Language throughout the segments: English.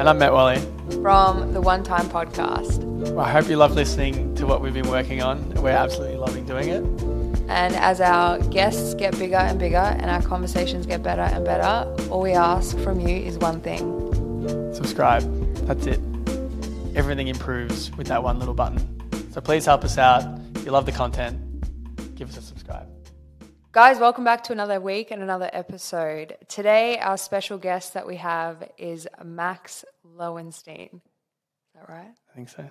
And I'm Matt Wally. from the One Time Podcast. Well, I hope you love listening to what we've been working on. We're absolutely loving doing it. And as our guests get bigger and bigger and our conversations get better and better, all we ask from you is one thing. Subscribe. That's it. Everything improves with that one little button. So please help us out. If you love the content, give us a subscribe. Guys, welcome back to another week and another episode. Today, our special guest that we have is Max Lowenstein. Is that right? I think so.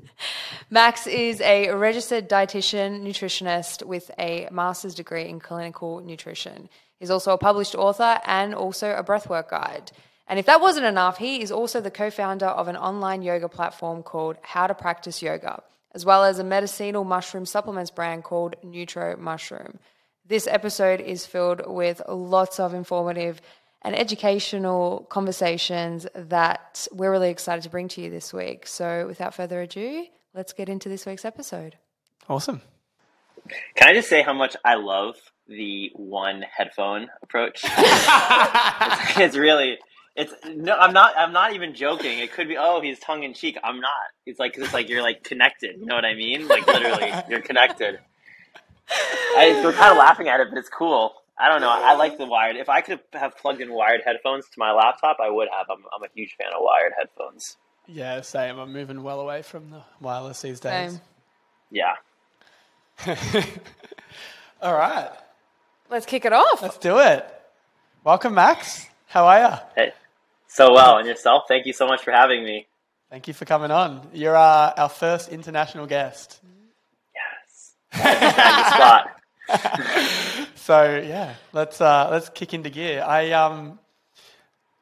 Max is a registered dietitian nutritionist with a master's degree in clinical nutrition. He's also a published author and also a breathwork guide. And if that wasn't enough, he is also the co founder of an online yoga platform called How to Practice Yoga, as well as a medicinal mushroom supplements brand called Nutro Mushroom. This episode is filled with lots of informative and educational conversations that we're really excited to bring to you this week. So, without further ado, let's get into this week's episode. Awesome. Can I just say how much I love the one headphone approach? it's, it's really, it's no, I'm not, I'm not even joking. It could be, oh, he's tongue in cheek. I'm not. It's like, it's like you're like connected. You know what I mean? Like literally, you're connected. I, we're kind of laughing at it, but it's cool. I don't know. I like the wired. If I could have plugged in wired headphones to my laptop, I would have. I'm, I'm a huge fan of wired headphones. Yeah, same. I'm moving well away from the wireless these days. Same. Yeah. All right. Let's kick it off. Let's do it. Welcome, Max. How are you? Hey, so well, and yourself? Thank you so much for having me. Thank you for coming on. You're uh, our first international guest. Yes. Tag the spot. So yeah, let's uh, let's kick into gear. I um,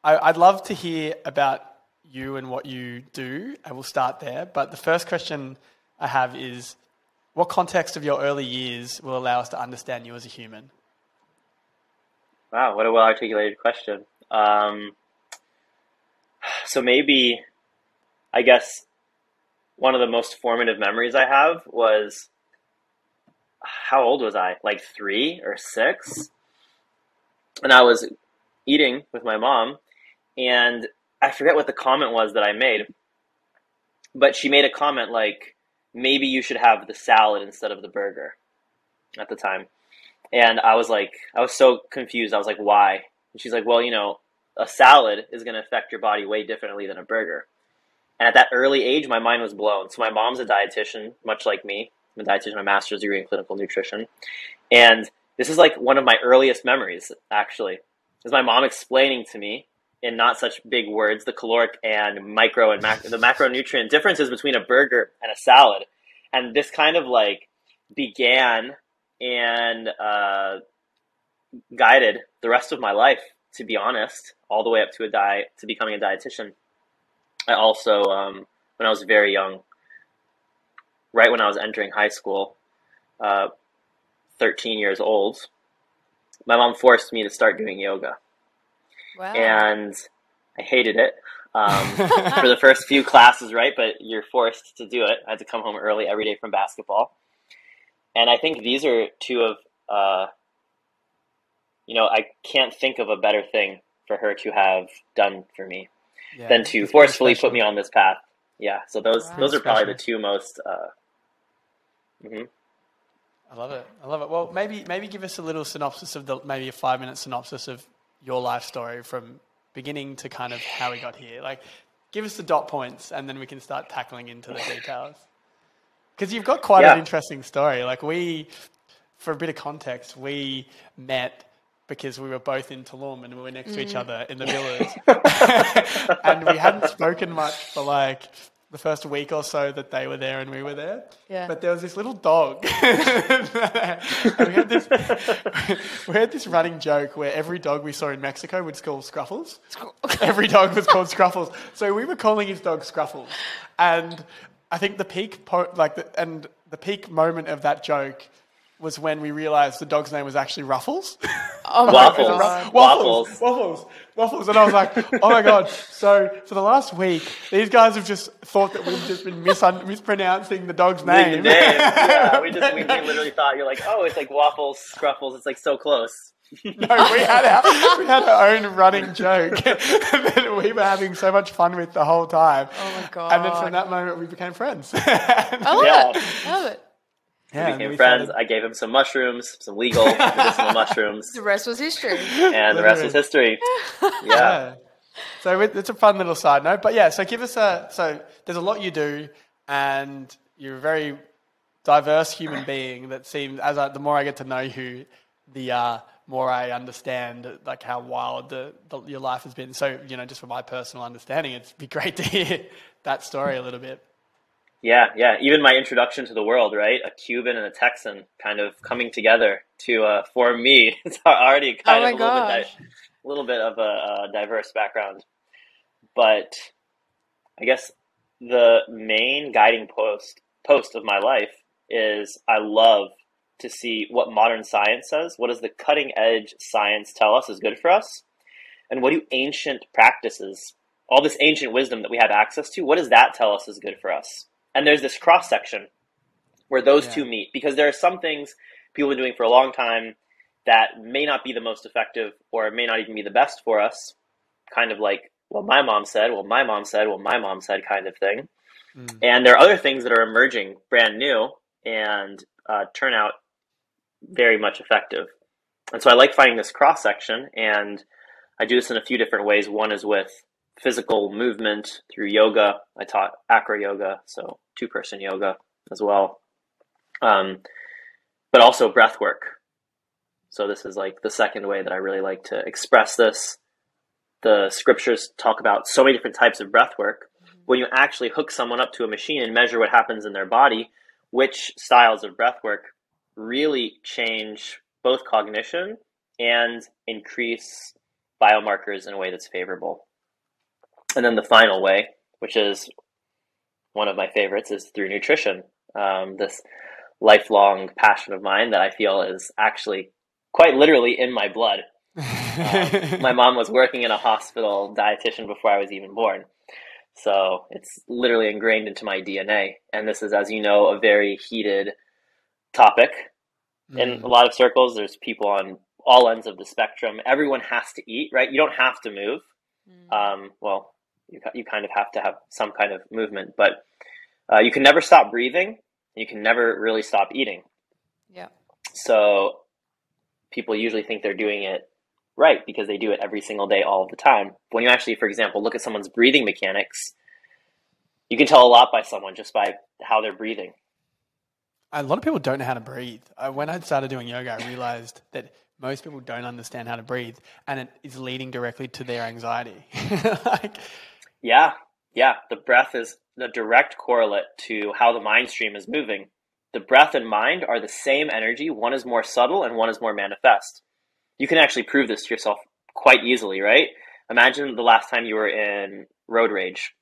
I, I'd love to hear about you and what you do, and we'll start there. But the first question I have is, what context of your early years will allow us to understand you as a human? Wow, what a well articulated question. Um, so maybe, I guess, one of the most formative memories I have was how old was I? Like three or six? And I was eating with my mom, and I forget what the comment was that I made, but she made a comment like, maybe you should have the salad instead of the burger at the time. And I was like, I was so confused. I was like, why? And she's like, well, you know, a salad is going to affect your body way differently than a burger. And at that early age, my mind was blown. So my mom's a dietitian, much like me. I'm a dietitian, my master's degree in clinical nutrition. And this is like one of my earliest memories, actually, is my mom explaining to me in not such big words the caloric and micro and mac- the macronutrient differences between a burger and a salad. And this kind of like began and uh, guided the rest of my life, to be honest, all the way up to a diet to becoming a dietitian. I also, um, when I was very young, right when I was entering high school, uh, 13 years old, my mom forced me to start doing yoga. Wow. And I hated it um, for the first few classes, right? But you're forced to do it. I had to come home early every day from basketball. And I think these are two of, uh, you know, I can't think of a better thing for her to have done for me Yeah, than to forcefully put me on this path. Yeah, so those Wow. those are probably the two most. Uh, mhm. I love it. I love it. Well, maybe maybe give us a little synopsis of the maybe a five minute synopsis of your life story from beginning to kind of how we got here. Like, give us the dot points, and then we can start tackling into the details. Because you've got quite an interesting story. Like we, for a bit of context, we met because we were both in Tulum and we were next to each other in the villas, and we hadn't spoken much for like the first week or so that they were there and we were there. Yeah. But there was this little dog. we had this we had this running joke where every dog we saw in Mexico would call Scruffles. every dog was called Scruffles. So we were calling his dog Scruffles. And I think the peak po- like the, and the peak moment of that joke was when we realized the dog's name was actually Ruffles. oh my Waffles. God. Waffles, waffles, waffles, and I was like, "Oh my god!" So for the last week, these guys have just thought that we've just been misun- mispronouncing the dog's Like the name. name. Yeah, we just we, we literally thought you're like, oh, it's like waffles, scruffles. It's like so close. No, we had our we had our own running joke that we were having so much fun with the whole time. Oh my god! And then from that moment, we became friends. I love Yeah. it. I love it. Yeah, we became we friends. started- I gave him some mushrooms, some legal medicinal mushrooms, The rest was history. and the rest was history. Yeah. Yeah. So it's a fun little side note, but yeah. So give us a. So there's a lot you do, and you're a very diverse human being. That seems as I, the more I get to know you, the uh, more I understand like how wild the, the, your life has been. So you know, just for my personal understanding, it'd be great to hear that story a little bit. Yeah, yeah. Even my introduction to the world, right? A Cuban and a Texan kind of coming together to uh, form me. It's already kind Oh of a little bit, di- little bit of a, a diverse background. But I guess the main guiding post post of my life is I love to see what modern science says. What does the cutting edge science tell us is good for us? And what do ancient practices, all this ancient wisdom that we have access to, what does that tell us is good for us? And there's this cross section where those Yeah. two meet because there are some things people have been doing for a long time that may not be the most effective or may not even be the best for us. Kind of like, well, my mom said, well, my mom said, well, my mom said kind of thing. Mm. And there are other things that are emerging brand new and uh, turn out very much effective. And so I like finding this cross section, and I do this in a few different ways. One is with physical movement through yoga. I taught acro yoga, so two person yoga as well. Um, but also breath work. So this is like the second way that I really like to express this. The scriptures talk about so many different types of breath work. When you actually hook someone up to a machine and measure what happens in their body, which styles of breath work really change both cognition and increase biomarkers in a way that's favorable. And then the final way, which is one of my favorites, is through nutrition. Um, this lifelong passion of mine that I feel is actually quite literally in my blood. Um, my mom was working in a hospital dietitian before I was even born. So it's literally ingrained into my DNA. And this is, as you know, a very heated topic in a lot of circles. There's people on all ends of the spectrum. Everyone has to eat, right? You don't have to move. Um, well, you, you kind of have to have some kind of movement, but uh, you can never stop breathing. You can never really stop eating. Yeah. So people usually think they're doing it right because they do it every single day, all the time. When you actually, for example, look at someone's breathing mechanics, you can tell a lot by someone just by how they're breathing. a lot of people don't know how to breathe. Uh, when I started doing yoga, I realized that most people don't understand how to breathe, and it is leading directly to their anxiety. like, Yeah, yeah. The breath is the direct correlate to how the mind stream is moving. The breath and mind are the same energy. One is more subtle and one is more manifest. You can actually prove this to yourself quite easily, right? Imagine the last time you were in road rage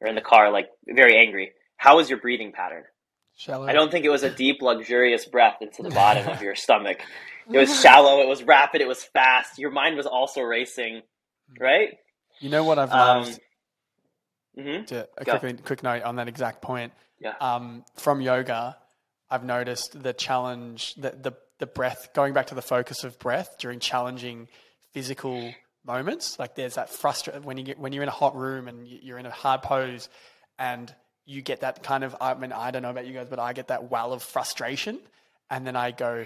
or in the car, like very angry. How was your breathing pattern? shallow. I don't think it was a deep, luxurious breath into the bottom of your stomach. It was shallow, it was rapid, it was fast. Your mind was also racing, right? You know what I've Um, loved? Hmm to a Go. quick, quick note on that exact point. Yeah. Um, from yoga, I've noticed the challenge, the, the the breath, going back to the focus of breath during challenging physical moments. Like there's that frustration when you get when you're in a hot room and you- you're in a hard pose, and you get that kind of. I mean, I don't know about you guys, but I get that well of frustration, and then I go.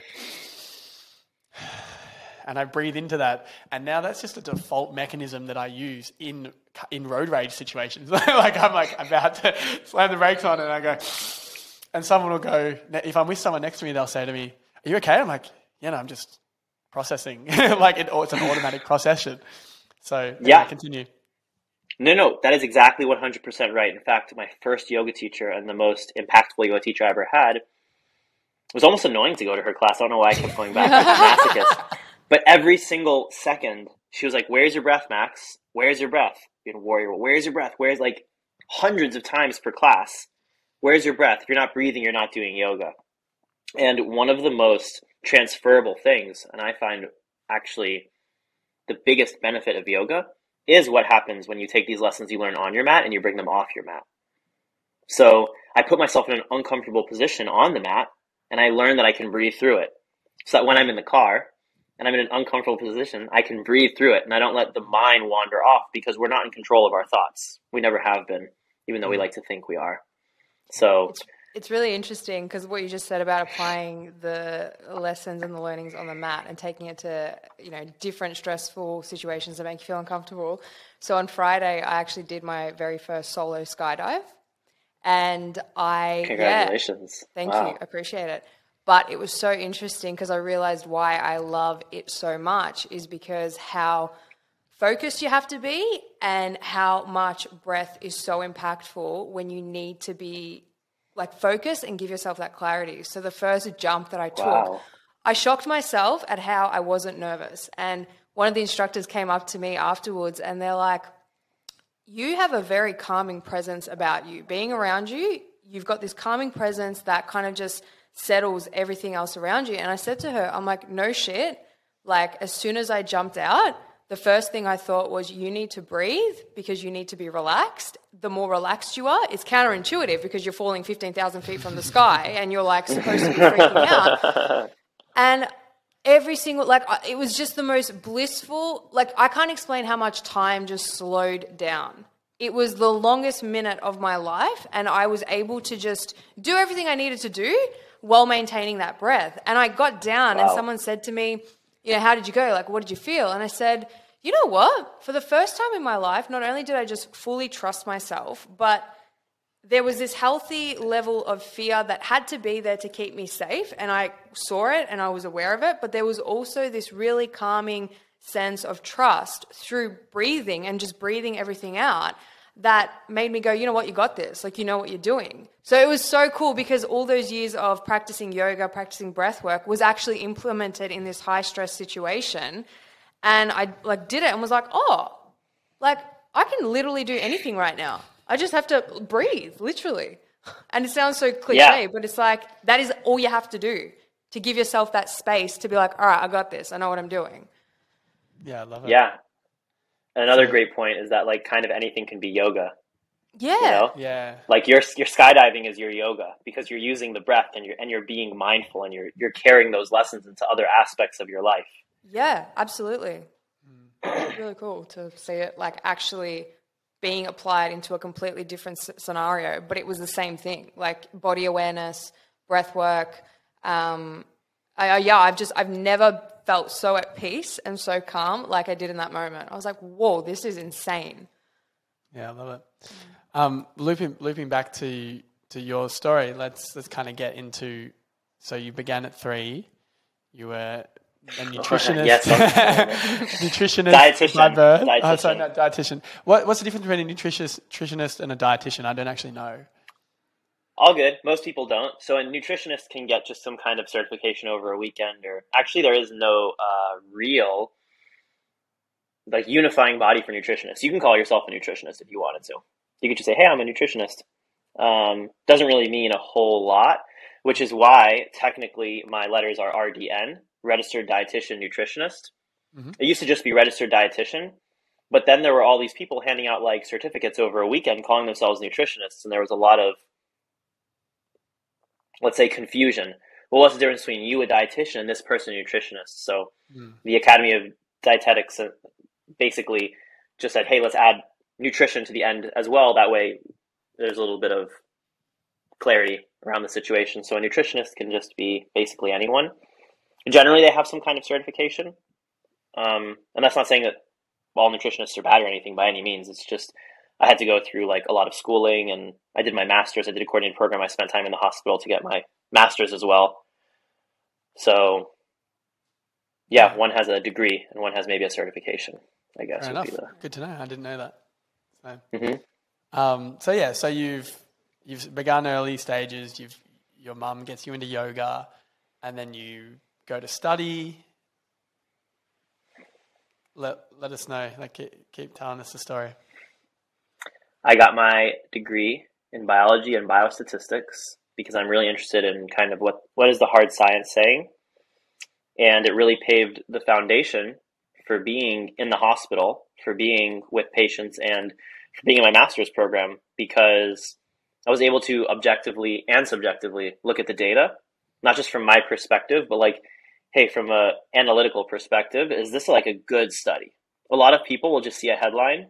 And I breathe into that, and now that's just a default mechanism that I use in in road rage situations. like I'm like about to slam the brakes on, and I go, and someone will go. If I'm with someone next to me, they'll say to me, "Are you okay?" I'm like, "Yeah, no, I'm just processing." like it, it's an automatic procession. So Yeah. continue. No, no, that is exactly 100% right. In fact, my first yoga teacher and the most impactful yoga teacher I ever had it was almost annoying to go to her class. I don't know why I kept going back a masochist. But every single second, she was like, Where's your breath, Max? Where's your breath? In Warrior, where's your breath? Where's like hundreds of times per class? Where's your breath? If you're not breathing, you're not doing yoga. And one of the most transferable things, and I find actually the biggest benefit of yoga, is what happens when you take these lessons you learn on your mat and you bring them off your mat. So I put myself in an uncomfortable position on the mat and I learn that I can breathe through it. So that when I'm in the car, and I'm in an uncomfortable position, I can breathe through it and I don't let the mind wander off because we're not in control of our thoughts. We never have been, even though we mm. like to think we are. So It's, it's really interesting because what you just said about applying the lessons and the learnings on the mat and taking it to you know different stressful situations that make you feel uncomfortable. So on Friday, I actually did my very first solo skydive, and I yeah, congratulations. Thank Wow. you. Appreciate it. But it was so interesting because I realized why I love it so much is because how focused you have to be and how much breath is so impactful when you need to be like focused and give yourself that clarity. So the first jump that I took, Wow. I shocked myself at how I wasn't nervous. And one of the instructors came up to me afterwards and they're like, you have a very calming presence about you. Being around you, you've got this calming presence that kind of just settles everything else around you. And I said to her, I'm like, no shit. Like, as soon as I jumped out, the first thing I thought was, you need to breathe because you need to be relaxed. The more relaxed you are, it's counterintuitive because you're falling 15,000 feet from the sky and you're like supposed to be freaking out. And every single like it was just the most blissful like i can't explain how much time just slowed down it was the longest minute of my life and i was able to just do everything i needed to do while maintaining that breath. And i got down and someone said to me you know how did you go? Like what did you feel? And i said you know what? For the first time in my life not only did i just fully trust myself but there was this healthy level of fear that had to be there to keep me safe and i saw it and i was aware of it. But there was also this really calming sense of trust through breathing and just breathing everything out that made me go you know what you got this like you know what you're doing so it was so cool because all those years of practicing yoga practicing breath work was actually implemented in this high stress situation and i like did it and was like oh like, I can literally do anything right now. I just have to breathe, literally. And it sounds so cliche, Yeah. but it's like that is all you have to do to give yourself that space to be like, all right, I got this. I know what I'm doing. Yeah, I love it. Yeah. And another great point is that like kind of anything can be yoga. Yeah. You know, Yeah. like your your skydiving is your yoga because you're using the breath and you're and you're being mindful and you're you're carrying those lessons into other aspects of your life. Yeah, absolutely. It's really cool to see it like actually being applied into a completely different s- scenario, but it was the same thing, like body awareness, breath work. Um, I, I- yeah, I've just I've never felt so at peace and so calm like I did in that moment. I was like, whoa, this is insane. Yeah, I love it. Um, looping looping back to to your story, let's let's kind of get into. So you began at three. You were a nutritionist. Yes, nutritionist Dietitian. by birth. Oh, Dietitian. sorry, no, dietitian. What, what's the difference between a nutritionist, nutritionist and a dietitian? I don't actually know. All good. Most people don't. So a nutritionist can get just some kind of certification over a weekend, or actually, there is no uh, real like unifying body for nutritionists. You can call yourself a nutritionist if you wanted to. You could just say, "Hey, I'm a nutritionist." Um, doesn't really mean a whole lot, which is why technically my letters are RDN, registered dietitian nutritionist. Mhm. It used to just be registered dietitian, but then there were all these people handing out like certificates over a weekend, calling themselves nutritionists, and there was a lot of let's say confusion. Well, what's the difference between you, a dietitian, and this person, a nutritionist? So Mm. the Academy of Dietetics uh, basically just said, hey, let's add nutrition to the end as well. That way, there's a little bit of clarity around the situation. So a nutritionist can just be basically anyone. Generally, they have some kind of certification. Um, and that's not saying that all nutritionists are bad or anything by any means. It's just I had to go through like a lot of schooling and I did my master's. I did a coordinated program. I spent time in the hospital to get my master's as well. So, yeah, one has a degree and one has maybe a certification. I guess Fair enough. the. Good to know. I didn't know that. So, Mhm. um, so yeah, so you've you've begun early stages. You've your mum gets you into yoga, and then you go to study. Let let us know. Like keep, keep telling us the story. I got my degree in biology and biostatistics because I'm really interested in kind of what, what is the hard science saying. And it really paved the foundation for being in the hospital, for being with patients, and for being in my master's program because I was able to objectively and subjectively look at the data, not just from my perspective, but like, hey, from a analytical perspective, is this like a good study? A lot of people will just see a headline,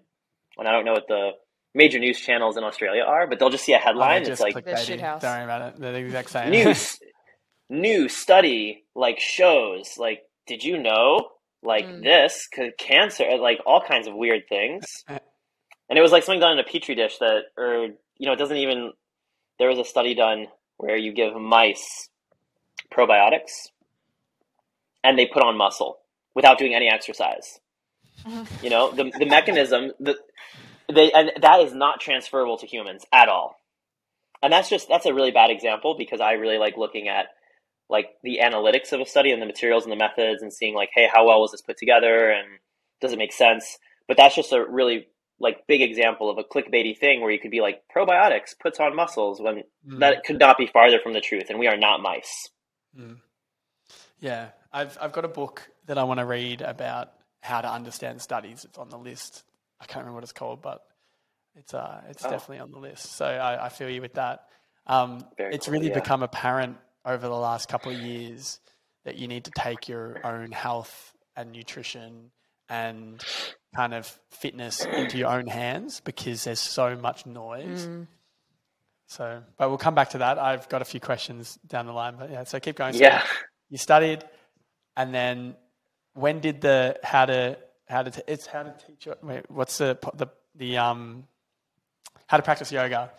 and I don't know what the major news channels in Australia are, but they'll just see a Oh, headline. they're it's like They're shit house. Don't about it. They're the exact same. new new study like shows like did you know like Mm. this c- cancer uh, like all kinds of weird things uh, uh. and it was like something done in a petri dish that or you know it doesn't even there was a study done where you give mice probiotics and they put on muscle without doing any exercise you know the, the mechanism the, they and that is not transferable to humans at all and that's just that's a really bad example because i really like looking at like the analytics of a study and the materials and the methods and seeing like hey how well was this put together and does it make sense but that's just a really like big example of a clickbaity thing where you could be like probiotics puts on muscles when Mm. that could not be farther from the truth and we are not mice Mm. Yeah, I've I've got a book that I want to read about how to understand studies. It's on the list. I can't remember what it's called, but it's uh it's Oh. definitely on the list. So I, I feel you with that. Um, it's cool, really yeah. become apparent over the last couple of years that you need to take your own health and nutrition and kind of fitness into your own hands because there's so much noise. Mm. So, but we'll come back to that. I've got a few questions down the line, but yeah. So keep going. So yeah you studied, and then when did the how to how to t- it's how to teach wait what's the the the um how to practice yoga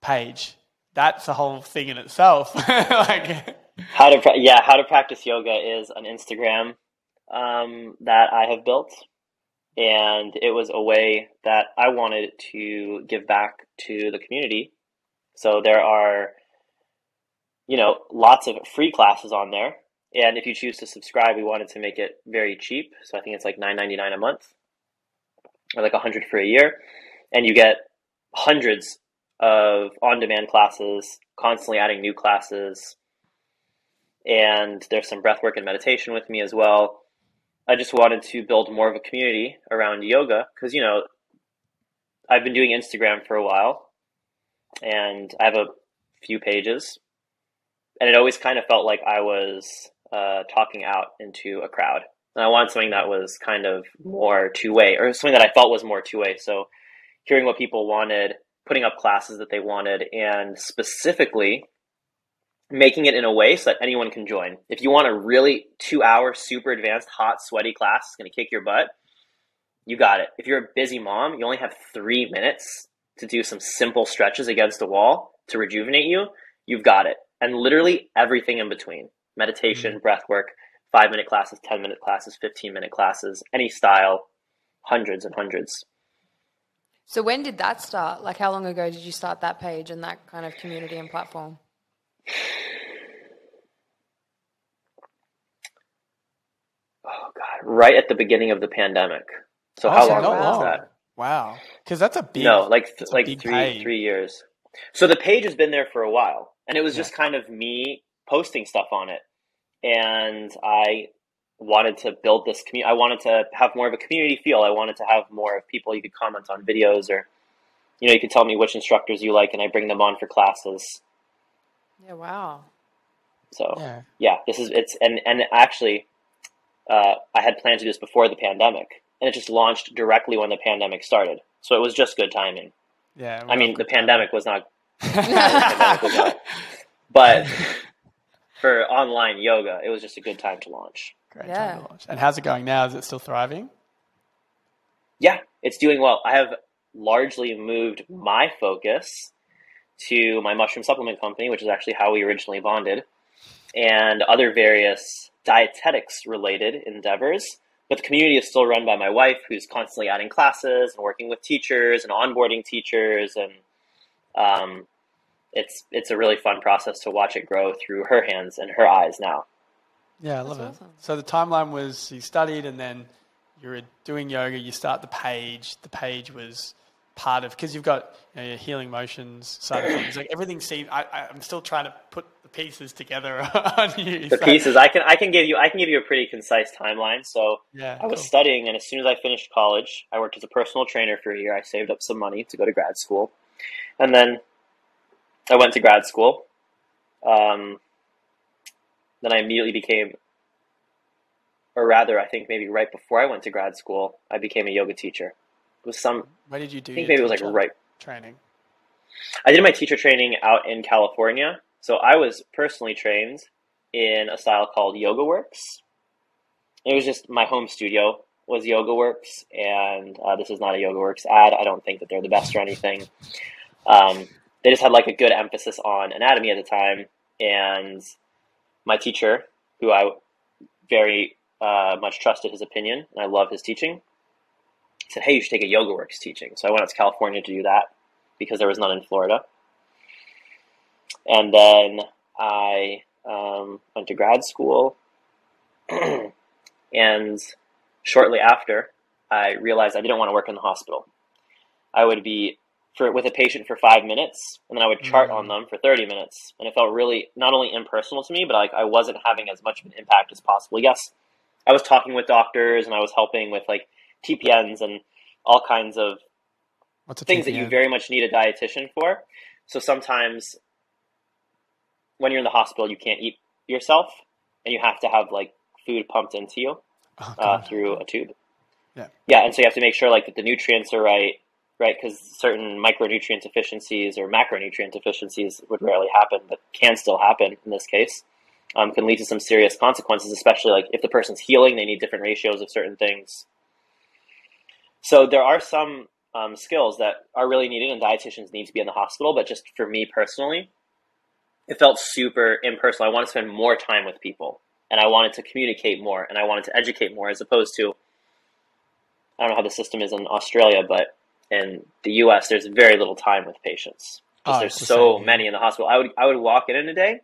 page? That's a whole thing in itself. like How to pra- yeah, how to practice yoga is an Instagram um, that I have built, and it was a way that I wanted to give back to the community. So there are, you know, lots of free classes on there, and if you choose to subscribe, we wanted to make it very cheap. So I think it's like nine ninety nine a month, or like a hundred for a year, and you get hundreds of on demand classes, constantly adding new classes and there's some breath work and meditation with me as well. I just wanted to build more of a community around yoga because, you know, I've been doing Instagram for a while and I have a few pages, and it always kind of felt like I was uh, talking out into a crowd. And I wanted something that was kind of more two way or something that I felt was more two way. So, hearing what people wanted, putting up classes that they wanted, and specifically making it in a way so that anyone can join. If you want a really two hour, super advanced, hot, sweaty class, it's going to kick your butt, you got it. If you're a busy mom, you only have three minutes to do some simple stretches against a wall to rejuvenate you, you've got it. And literally everything in between meditation, mm-hmm. breath work, five minute classes, 10 minute classes, 15 minute classes, any style, hundreds and hundreds. So when did that start? Like, how long ago did you start that page and that kind of community and platform? Oh, God. Right at the beginning of the pandemic. So, Oh, how so long not was long. that? Wow, because that's a big No, like th- it's a like big three page. three years. So the page has been there for a while, and it was just kind of me posting stuff on it, and I wanted to build this community. I wanted to have more of a community feel. I wanted to have more of people you could comment on videos, or you know, you could tell me which instructors you like, and I bring them on for classes. Yeah, wow. So yeah. yeah, this is it's and and actually, uh, I had planned to do this before the pandemic, and it just launched directly when the pandemic started. So it was just good timing. Yeah, I mean, the pandemic was not pandemic was not. But for online yoga, it was just a good time to launch. Great Yeah. time to launch. And how's it going now? Is it still thriving? Yeah, it's doing well. I have largely moved my focus to my mushroom supplement company, which is actually how we originally bonded, and other various dietetics related endeavors. But the community is still run by my wife, who's constantly adding classes and working with teachers and onboarding teachers, and um, it's it's a really fun process to watch it grow through her hands and her eyes now. Yeah, I love That's it. awesome. So the timeline was you studied and then you were doing yoga. You start the page. The page was part of because you've got you know, your healing motions side of things. Like everything seemed. I, I, I'm still trying to put the pieces together on you. The So, pieces I can I can give you I can give you a pretty concise timeline. So Yeah, I was cool. studying, and as soon as I finished college, I worked as a personal trainer for a year. I saved up some money to go to grad school, and then I went to grad school. Um, then I immediately became or rather, I think maybe right before I went to grad school, I became a yoga teacher. It was some, Where did you do? I think maybe it was like right. training. I did my teacher training out in California. So I was personally trained in a style called Yoga Works. It was just my home studio was Yoga Works, and uh, this is not a Yoga Works ad. I don't think that they're the best or anything. Um, they just had like a good emphasis on anatomy at the time, and my teacher, who I very uh, much trusted his opinion, and I love his teaching, said, "Hey, you should take a Yoga Works teaching." So I went out to California to do that because there was none in Florida, and then I um, went to grad school, and shortly after, I realized I didn't want to work in the hospital. I would be for with a patient for five minutes, and then I would chart Mm. on them for thirty minutes, and it felt really not only impersonal to me, but like I wasn't having as much of an impact as possible. Yes, I was talking with doctors, and I was helping with like TPNs and all kinds of things that you very much need a dietitian for. So sometimes when you're in the hospital, you can't eat yourself, and you have to have like food pumped into you Oh, uh, through a tube. Yeah. Yeah, and so you have to make sure like that the nutrients are right, right? Because certain micronutrient deficiencies or macronutrient deficiencies would rarely happen, but can still happen in this case. Um, can lead to some serious consequences, especially like if the person's healing, they need different ratios of certain things. So there are some um, skills that are really needed, and dietitians need to be in the hospital. But just for me personally, it felt super impersonal. I wanted to spend more time with people, and I wanted to communicate more, and I wanted to educate more, as opposed to I don't know how the system is in Australia, but in the U.S., there's very little time with patients. Oh, there's the so here. many in the hospital. I would I would walk in in a day,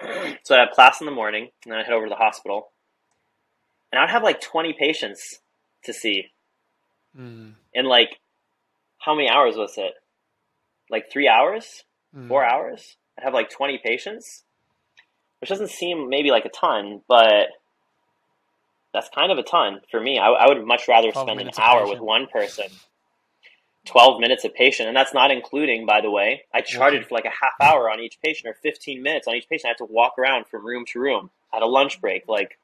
so I'd have class in the morning, and then I'd head over to the hospital, and I'd have like 20 patients to see Mm, in like how many hours was it? Like three hours, mm. four hours? I'd have like 20 patients, which doesn't seem maybe like a ton, but that's kind of a ton for me. I, I would much rather 12 spend an hour with one person. 12 minutes a patient, and that's not including, by the way, I charted for like a half hour on each patient or 15 minutes on each patient. I had to walk around from room to room at a lunch break. Like,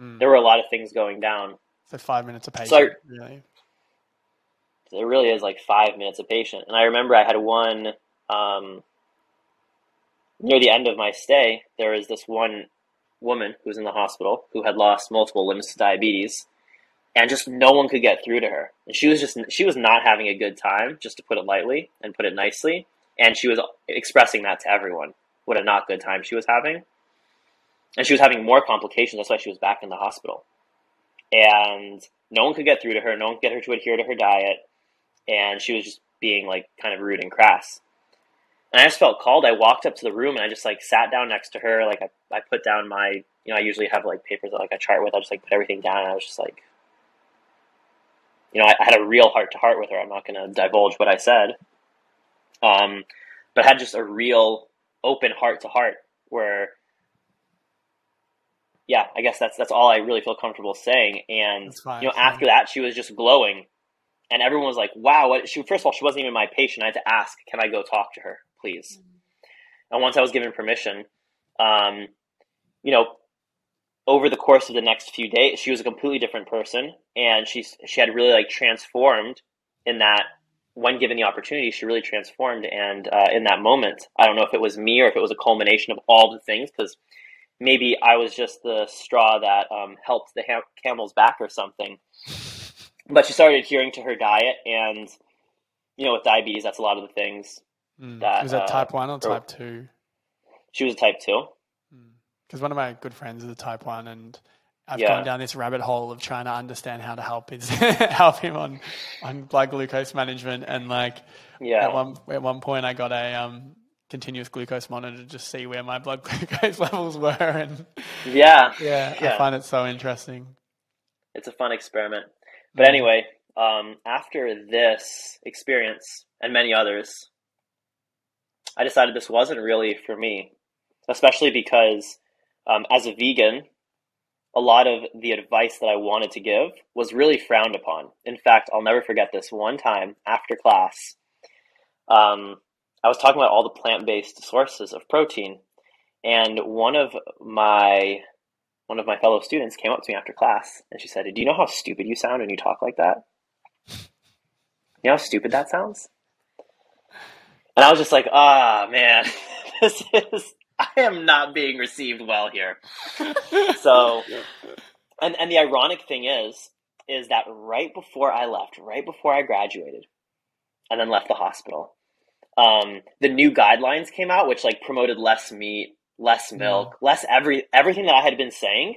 Mm. there were a lot of things going down. So five minutes a patient. So I- really. it really is like five minutes a patient. And I remember I had one um, near the end of my stay. There was this one woman who was in the hospital who had lost multiple limbs to diabetes, and just no one could get through to her. And she was just she was not having a good time, just to put it lightly and put it nicely. And she was expressing that to everyone what a not good time she was having. And she was having more complications. That's why she was back in the hospital. And no one could get through to her. No one could get her to adhere to her diet and she was just being like kind of rude and crass. And I just felt called. I walked up to the room and I just like sat down next to her. Like I, I put down my, you know, I usually have like papers that like I chart with. I just like put everything down and I was just like, you know, I, I had a real heart to heart with her. I'm not going to divulge what I said. Um, but I had just a real open heart to heart where, yeah, I guess that's, that's all I really feel comfortable saying. And, fine, you know, after that, she was just glowing and everyone was like, "Wow!" What she first of all, she wasn't even my patient. I had to ask, "Can I go talk to her, please?" And once I was given permission, um, you know, over the course of the next few days, she was a completely different person, and she she had really like transformed in that when given the opportunity, she really transformed. And uh, in that moment, I don't know if it was me or if it was a culmination of all the things, because maybe I was just the straw that um, helped the ham- camel's back or something but she started adhering to her diet and you know with diabetes that's a lot of the things Mm. that, Was that uh, type one or type two? she was a type 2 Because one of my good friends is a type one, and I've Yeah. gone down this rabbit hole of trying to understand how to help his help him on on blood glucose management. And like yeah at one at one point, I got a um, continuous glucose monitor to just see where my blood glucose levels were. And yeah yeah, I find it so interesting. it's a fun experiment but anyway um, after this experience and many others i decided this wasn't really for me especially because um, as a vegan a lot of the advice that i wanted to give was really frowned upon in fact i'll never forget this one time after class um, i was talking about all the plant-based sources of protein and one of my one of my fellow students came up to me after class and she said, "Do you know how stupid you sound when you talk like that? You know how stupid that sounds?" And I was just like, "Ah, man, this is I am not being received well here." so, and and the ironic thing is, is that right before I left, right before I graduated, and then left the hospital, um, the new guidelines came out, which like promoted less meat, less milk, less every everything that I had been saying.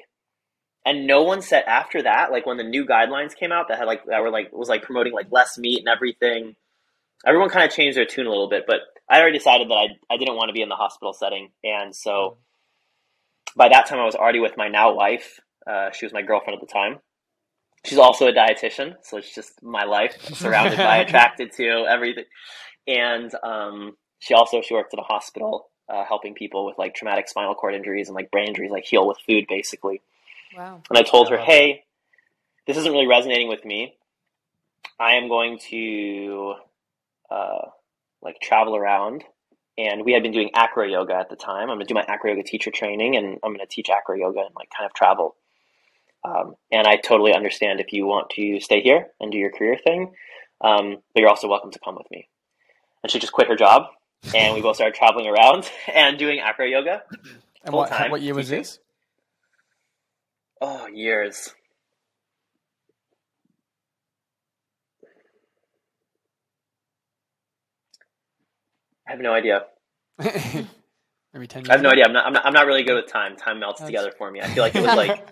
And no one said after that, like when the new guidelines came out that had like that were like was like promoting like less meat and everything. Everyone kind of changed their tune a little bit, but I already decided that I I didn't want to be in the hospital setting, and so by that time I was already with my now wife. Uh, she was my girlfriend at the time. She's also a dietitian, so it's just my life, surrounded by, attracted to everything. And um, she also she worked in a hospital, uh, helping people with like traumatic spinal cord injuries and like brain injuries, like heal with food, basically. Wow. And I told her, hey, this isn't really resonating with me. I am going to uh, like travel around. And we had been doing acro yoga at the time. I'm going to do my acro yoga teacher training and I'm going to teach acro yoga and like kind of travel. Um, and I totally understand if you want to stay here and do your career thing, um, but you're also welcome to come with me. And she just quit her job and we both started traveling around and doing acro yoga. And what, what year was this? Oh, years. I have no idea. Maybe 10 I have no idea. I'm not, I'm not. I'm not really good with time. Time melts That's- together for me. I feel like it was like.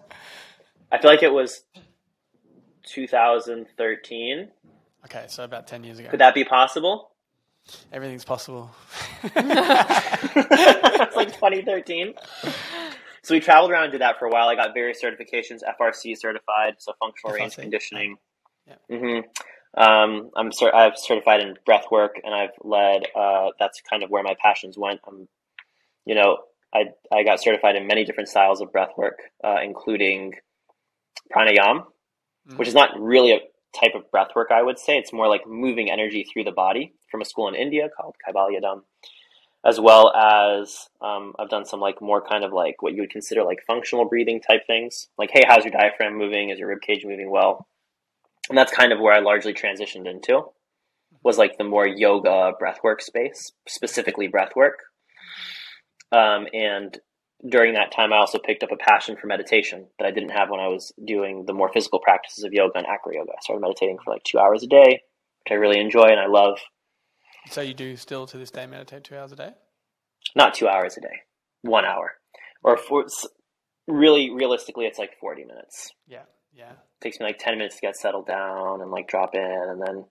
I feel like it was 2013. Okay, so about 10 years ago. Could that be possible? Everything's possible. it's like 2013. So we traveled around and did that for a while. I got various certifications, FRC certified, so functional range conditioning. yeah. hmm Um, I'm cer- I've certified in breath work, and I've led. Uh, that's kind of where my passions went. Um, you know, I I got certified in many different styles of breath work, uh, including pranayam, Mm. which is not really a type of breath work. I would say it's more like moving energy through the body from a school in India called Kaivalyadhama as well as um, I've done some like more kind of like what you would consider like functional breathing type things. Like, hey, how's your diaphragm moving? Is your rib cage moving well? And that's kind of where I largely transitioned into was like the more yoga breathwork space, specifically breathwork. Um, and during that time, I also picked up a passion for meditation that I didn't have when I was doing the more physical practices of yoga and acro yoga. I started meditating for like two hours a day, which I really enjoy and I love. So you do still to this day meditate two hours a day? not two hours a day, one hour, or for, really realistically, it's like forty minutes. Yeah, yeah. It takes me like ten minutes to get settled down and like drop in, and then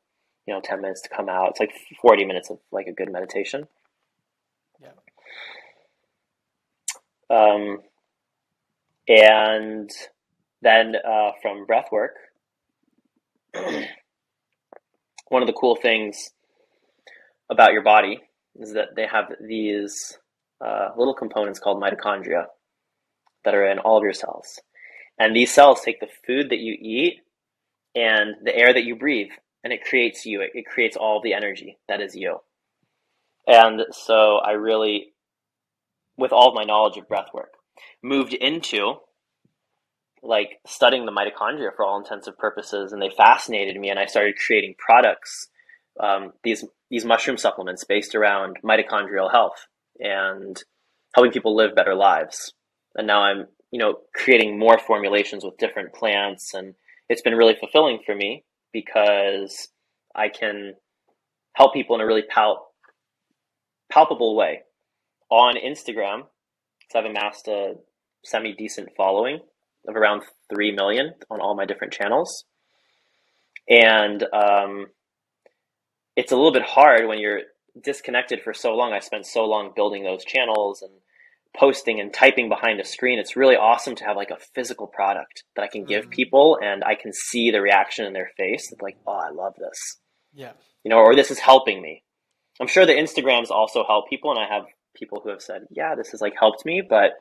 you know ten minutes to come out. It's like forty minutes of like a good meditation. Yeah. Um, and then uh, from breath work, one of the cool things about your body is that they have these uh, little components called mitochondria that are in all of your cells. And these cells take the food that you eat and the air that you breathe, and it creates you. It, it creates all the energy that is you. And so I really, with all my knowledge of breath work, moved into like studying the mitochondria for all intensive purposes, and they fascinated me, and I started creating products, um, these these mushroom supplements based around mitochondrial health and helping people live better lives. And now I'm, you know, creating more formulations with different plants, and it's been really fulfilling for me because I can help people in a really pal- palpable way on Instagram. So I've amassed a semi decent following of around 3 million on all my different channels. And um, it's a little bit hard when you're disconnected for so long. I spent so long building those channels and posting and typing behind a screen. It's really awesome to have like a physical product that I can give Mhm. people and I can see the reaction in their face. It's like, oh, I love this Yeah. you know, or this is helping me. I'm sure the Instagrams also help people, and I have people who have said, yeah, this has like helped me, but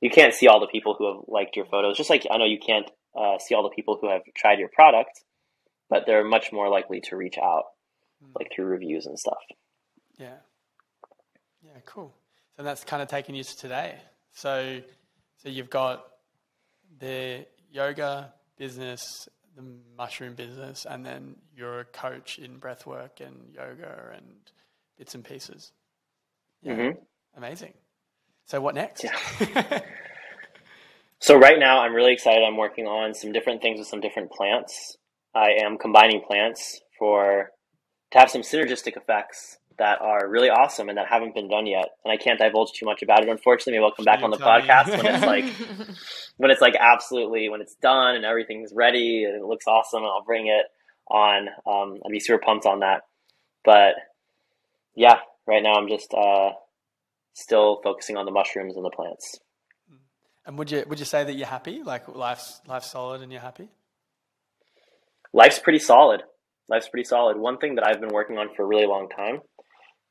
you can't see all the people who have liked your photos. Just like I know you can't uh, see all the people who have tried your product, but they're much more likely to reach out, like through reviews and stuff. Yeah. Yeah, cool. So that's kind of taken you to today. So, so you've got the yoga business, the mushroom business, and then you're a coach in breathwork and yoga and bits and pieces. Yeah, Mhm. amazing. So what next? So right now, I'm really excited. I'm working on some different things with some different plants. I am combining plants for to have some synergistic effects that are really awesome and that haven't been done yet. And I can't divulge too much about it. Unfortunately, maybe I'll come back on the podcast when it's like when it's like absolutely when it's done and everything's ready and it looks awesome. And I'll bring it on. Um, I'd be super pumped on that. But yeah, right now I'm just uh, still focusing on the mushrooms and the plants. and would you would you say that you're happy? Like life's life's solid and you're happy? life's pretty solid. Life's pretty solid. One thing that I've been working on for a really long time,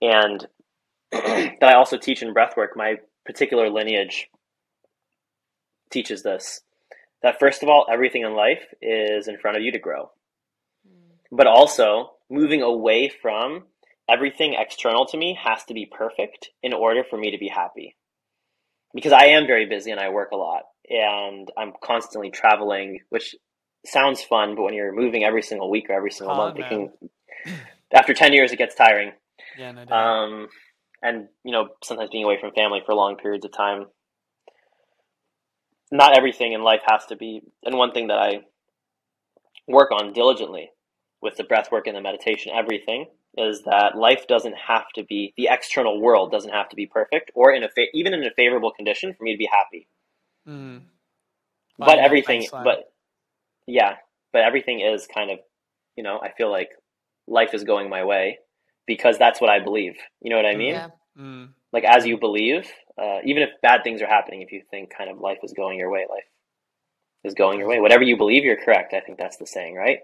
and that I also teach in breathwork, my particular lineage teaches this that first of all, everything in life is in front of you to grow, hmm. but also moving away from everything external to me has to be perfect in order for me to be happy. Because I am very busy and I work a lot and I'm constantly traveling, which sounds fun, but when you're moving every single week or every single Hard, month, it can, after 10 years, it gets tiring. Yeah, no doubt. Um, and, you know, sometimes being away from family for long periods of time. Not everything in life has to be, and one thing that I work on diligently with the breath work and the meditation, everything is that life doesn't have to be, the external world doesn't have to be perfect or in a, fa- even in a favorable condition for me to be happy Mm. but Finding that everything but yeah but everything is kind of you know i feel like life is going my way because that's what i believe you know what i mean Yeah. Mm. like as you believe uh, even if bad things are happening if you think kind of life is going your way life is going your way whatever you believe you're correct i think that's the saying right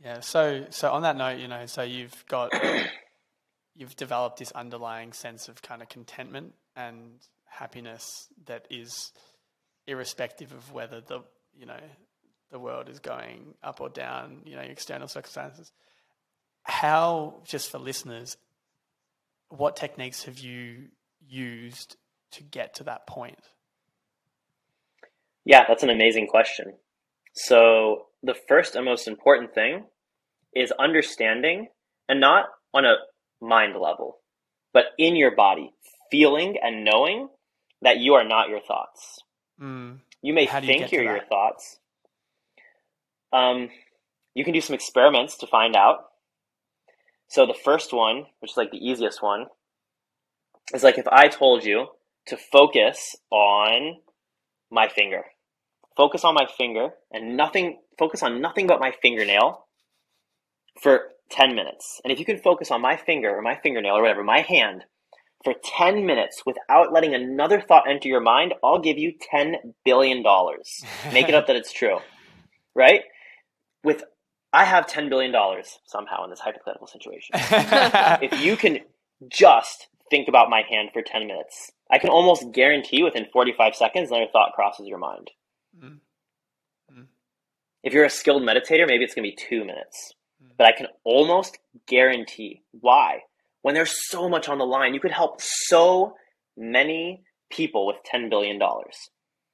Yeah. So so on that note, you know, so you've got you've developed this underlying sense of kind of contentment and happiness that is irrespective of whether the you know the world is going up or down, you know, external circumstances. How, just for listeners, what techniques have you used to get to that point? Yeah, that's an amazing question. So, the first and most important thing is understanding, and not on a mind level, but in your body, feeling and knowing that you are not your thoughts. Mm. You may you think you're your thoughts. Um, you can do some experiments to find out. So, the first one, which is like the easiest one, is like if I told you to focus on my finger focus on my finger and nothing focus on nothing but my fingernail for 10 minutes. And if you can focus on my finger or my fingernail or whatever my hand for 10 minutes without letting another thought enter your mind i'll give you 10 billion dollars. Make it up that it's true. Right? With i have 10 billion dollars somehow in this hypothetical situation. If you can just think about my hand for 10 minutes i can almost guarantee within 45 seconds another thought crosses your mind. Mm. Mm. if you're a skilled meditator maybe it's going to be two minutes but i can almost guarantee why. When there's so much on the line you could help so many people with $10 billion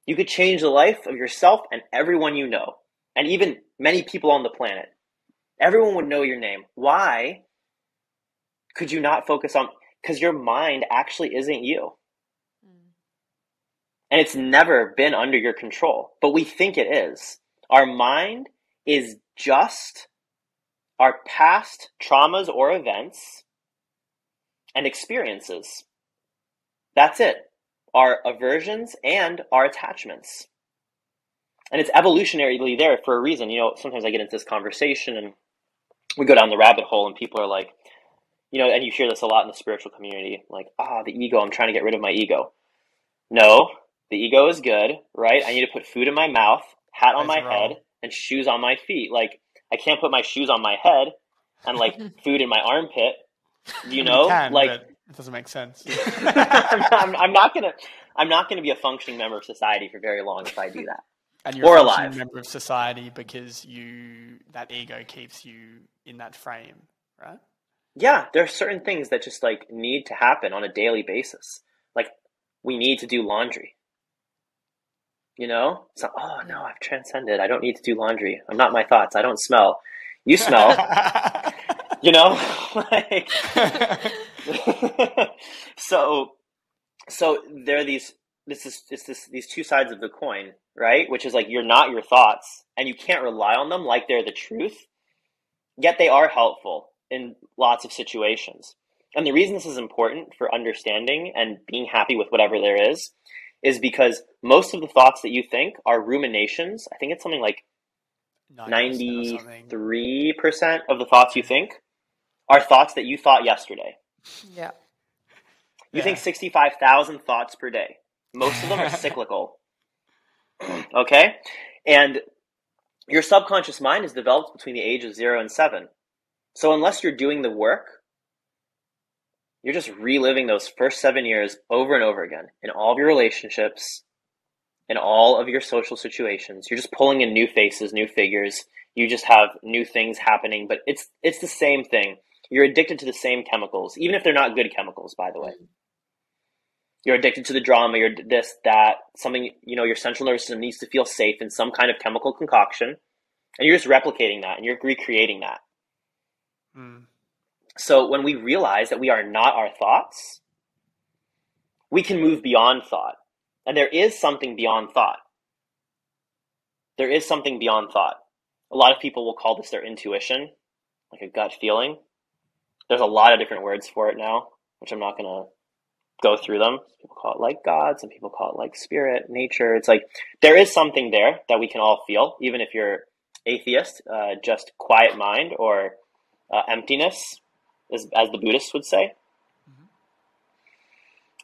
you could change the life of yourself and everyone you know and even many people on the planet everyone would know your name. Why could you not focus on because your mind actually isn't you. Mm. And it's never been under your control but we think it is. Our mind is just our past traumas or events and experiences. That's it. Our aversions and our attachments. And it's evolutionarily there for a reason. You know sometimes i get into this conversation and we go down the rabbit hole and people are like you know and you hear this a lot in the spiritual community like ah the ego i'm trying to get rid of my ego. No the ego is good right? I need to put food in my mouth hat on That's my wrong. head and shoes on my feet. Like i can't put my shoes on my head and like food in my armpit you I mean, know? can, like it doesn't make sense. I'm, I'm, I'm not gonna i'm not gonna be a functioning member of society for very long if i do that and you're Or a alive. member of society because you that ego keeps you in that frame, right? yeah, there are certain things that just like need to happen on a daily basis. Like we need to do laundry. You know, it's not, oh no, I've transcended. I don't need to do laundry. I'm not my thoughts. I don't smell. You smell. you know, like so. So there are these. This is it's this these two sides of the coin, right? Which is like you're not your thoughts, and you can't rely on them like they're the truth. Yet they are helpful in lots of situations. And the reason this is important for understanding and being happy with whatever there is is because most of the thoughts that you think are ruminations. I think it's something like 93% of the thoughts you think are thoughts that you thought yesterday. Yeah. You yeah. think 65,000 thoughts per day. Most of them are cyclical. okay? And your subconscious mind is developed between the age of 0 and 7. So unless you're doing the work you're just reliving those first seven years over and over again in all of your relationships, in all of your social situations. You're just pulling in new faces, new figures. You just have new things happening, but it's it's the same thing. You're addicted to the same chemicals, even if they're not good chemicals, by the way. You're addicted to the drama, you're this, that, something, you know, your central nervous system needs to feel safe in some kind of chemical concoction. And you're just replicating that and you're recreating that. Mm. So when we realize that we are not our thoughts, we can move beyond thought. And there is something beyond thought. There is something beyond thought. A lot of people will call this their intuition, like a gut feeling. There's a lot of different words for it now, which I'm not going to go through them. People call it like God, some people call it like spirit, nature. It's like there is something there that we can all feel, even if you're atheist, uh, just quiet mind or uh, emptiness as, as the Buddhists would say. Mm-hmm.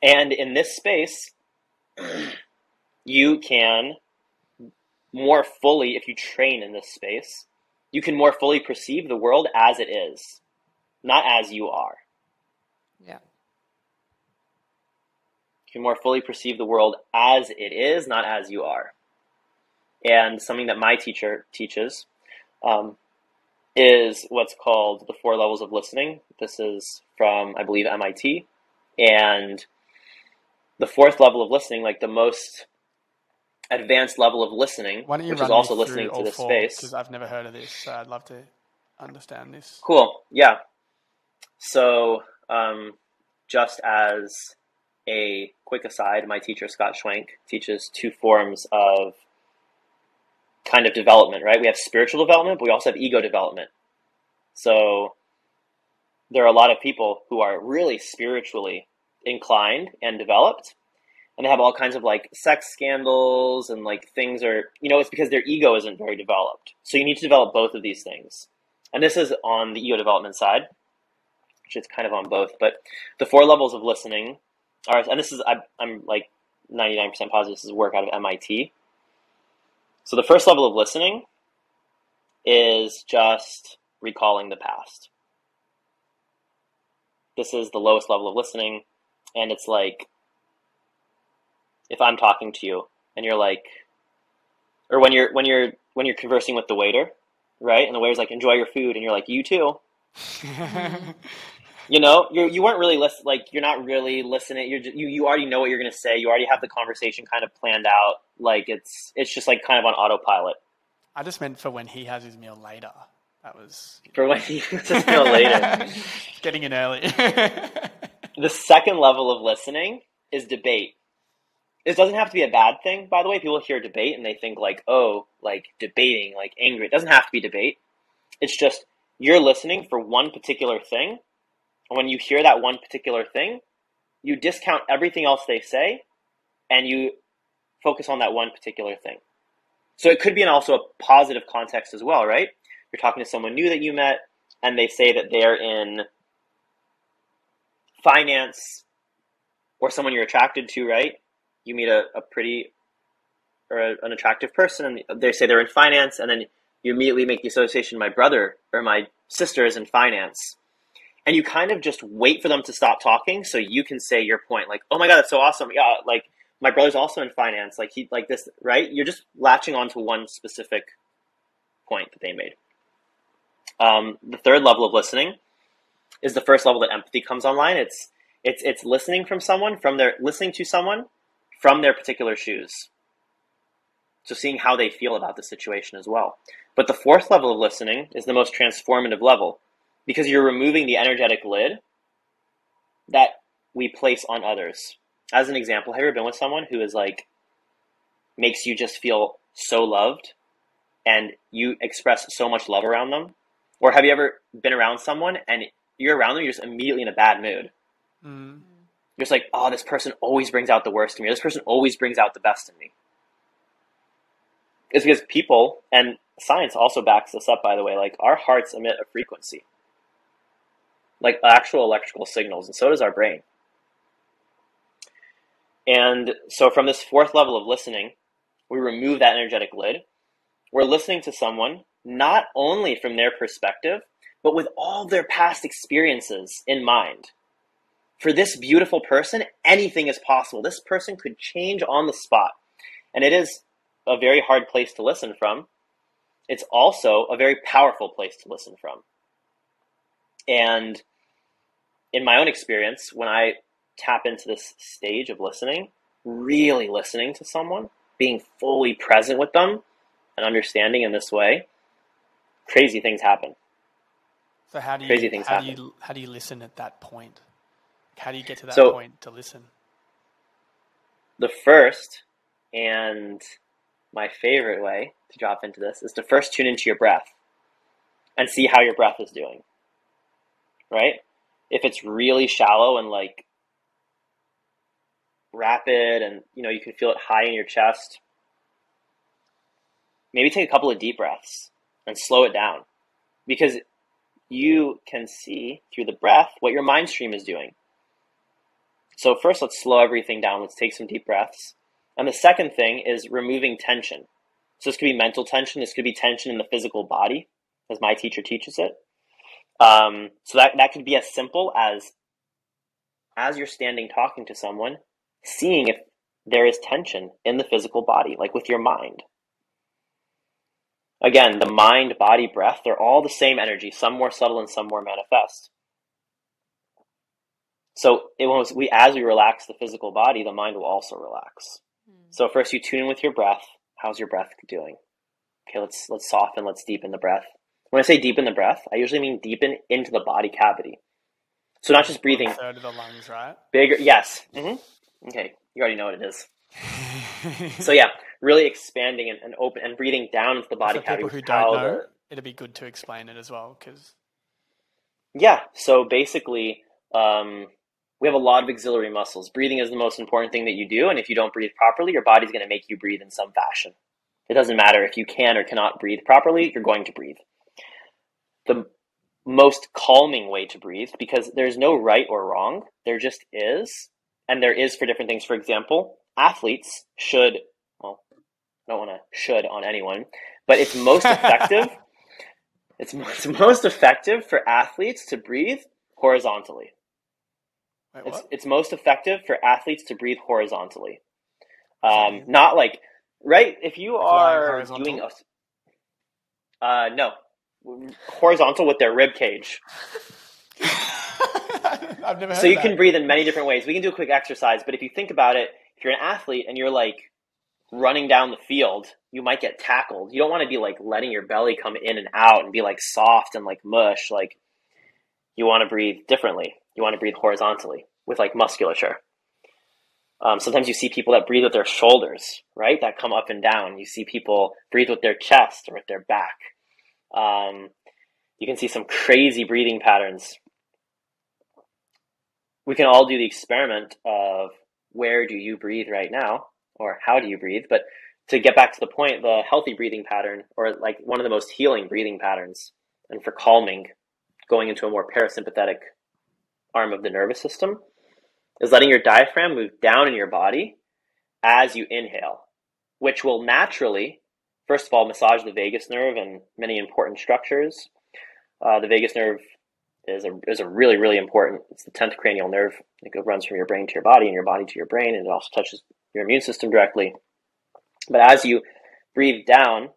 And in this space, you can more fully, if you train in this space, you can more fully perceive the world as it is, not as you are. Yeah. You can more fully perceive the world as it is, not as you are. And something that my teacher teaches um, is what's called the four levels of listening. This is from, I believe, MIT. And the fourth level of listening, like the most advanced level of listening, Why don't you which is also listening to this space. Because I've never heard of this, so I'd love to understand this. Cool. Yeah. So, um, just as a quick aside, my teacher, Scott Schwenk, teaches two forms of kind of development, right? We have spiritual development, but we also have ego development. So there are a lot of people who are really spiritually inclined and developed, and they have all kinds of like sex scandals and like things are, you know, it's because their ego isn't very developed. So you need to develop both of these things. And this is on the ego development side, which is kind of on both. But the four levels of listening are, and this is, I, I'm like 99% positive this is work out of MIT so the first level of listening is just recalling the past. This is the lowest level of listening, and it's like if I'm talking to you and you're like, or when you're when you're when you're conversing with the waiter, right? And the waiter's like, "Enjoy your food," and you're like, "You too." you know you you weren't really listen like you're not really listening. You're just, you you already know what you're going to say. You already have the conversation kind of planned out. Like it's it's just like kind of on autopilot. I just meant for when he has his meal later. That was for when he has his meal later. Getting in early. The second level of listening is debate. This doesn't have to be a bad thing by the way. People hear debate and they think like oh like debating like angry. It doesn't have to be debate. It's just you're listening for one particular thing when you hear that one particular thing, you discount everything else they say and you focus on that one particular thing. So it could be in also a positive context as well, right? You're talking to someone new that you met and they say that they're in finance or someone you're attracted to, right? You meet a, a pretty or a, an attractive person and they say they're in finance and then you immediately make the association my brother or my sister is in finance and you kind of just wait for them to stop talking so you can say your point like oh my god that's so awesome. Yeah like my brother's also in finance like he like this right? You're just latching on to one specific point that they made. Um, the third level of listening is the first level that empathy comes online. It's it's it's listening from someone from their listening to someone from their particular shoes. So seeing how they feel about the situation as well. But the fourth level of listening is the most transformative level because you're removing the energetic lid that we place on others. As an example, have you ever been with someone who is like makes you just feel so loved and you express so much love around them? Or have you ever been around someone and you're around them, you're just immediately in a bad mood? Mm. You're just like, oh, this person always brings out the worst in me. This person always brings out the best in me. It's because people, and science also backs this up, by the way, like our hearts emit a frequency, like actual electrical signals, and so does our brain. And so, from this fourth level of listening, we remove that energetic lid. We're listening to someone not only from their perspective, but with all their past experiences in mind. For this beautiful person, anything is possible. This person could change on the spot. And it is a very hard place to listen from. It's also a very powerful place to listen from. And in my own experience, when I tap into this stage of listening, really listening to someone, being fully present with them and understanding in this way, crazy things happen. So how do you Crazy things how happen. do you how do you listen at that point? How do you get to that So- point to listen? The first and my favorite way to drop into this is to first tune into your breath and see how your breath is doing. Right? If it's really shallow and like rapid and you know you can feel it high in your chest, maybe take a couple of deep breaths and slow it down because you can see through the breath what your mind stream is doing. So first let's slow everything down. Let's take some deep breaths. And the second thing is removing tension. So this could be mental tension. This could be tension in the physical body, as my teacher teaches it. Um, so that, that could be as simple as as you're standing talking to someone, seeing if there is tension in the physical body, like with your mind. Again, the mind, body, breath, they're all the same energy, some more subtle and some more manifest. So it was we as we relax the physical body, the mind will also relax. So first you tune in with your breath. How's your breath doing? Okay, let's let's soften, let's deepen the breath. When I say deepen the breath, I usually mean deepen into the body cavity. So not just breathing third of the lungs, right? bigger. Yes. hmm Okay, you already know what it is. So yeah, really expanding and, and open and breathing down into the body For cavity. people who which is how don't know, the- it'd be good to explain it as well because Yeah. So basically, um, we have a lot of auxiliary muscles. Breathing is the most important thing that you do, and if you don't breathe properly, your body's going to make you breathe in some fashion. It doesn't matter if you can or cannot breathe properly; you're going to breathe. The most calming way to breathe, because there's no right or wrong, there just is, and there is for different things. For example, athletes should. Well, I don't want to should on anyone, but it's most effective. It's, it's most effective for athletes to breathe horizontally. wait, It's, what? it's most effective for athletes to breathe horizontally. Um, not like, right? If you are doing a, uh, no, horizontal with their rib cage. I've never heard So you of can breathe in many different ways. We can do a quick exercise, but if you think about it, if you're an athlete and you're like running down the field, you might get tackled. You don't want to be like letting your belly come in and out and be like soft and like mush. Like you want to breathe differently. You want to breathe horizontally with like musculature. Um, sometimes you see people that breathe with their shoulders, right? That come up and down. You see people breathe with their chest or with their back. Um, you can see some crazy breathing patterns. We can all do the experiment of where do you breathe right now or how do you breathe but to get back to the point the healthy breathing pattern or like one of the most healing breathing patterns and for calming going into a more parasympathetic arm of the nervous system is letting your diaphragm move down in your body as you inhale which will naturally first of all massage the vagus nerve and many important structures uh, the vagus nerve is a is a really really important. It's the tenth cranial nerve. It runs from your brain to your body, and your body to your brain, and it also touches your immune system directly. But as you breathe down,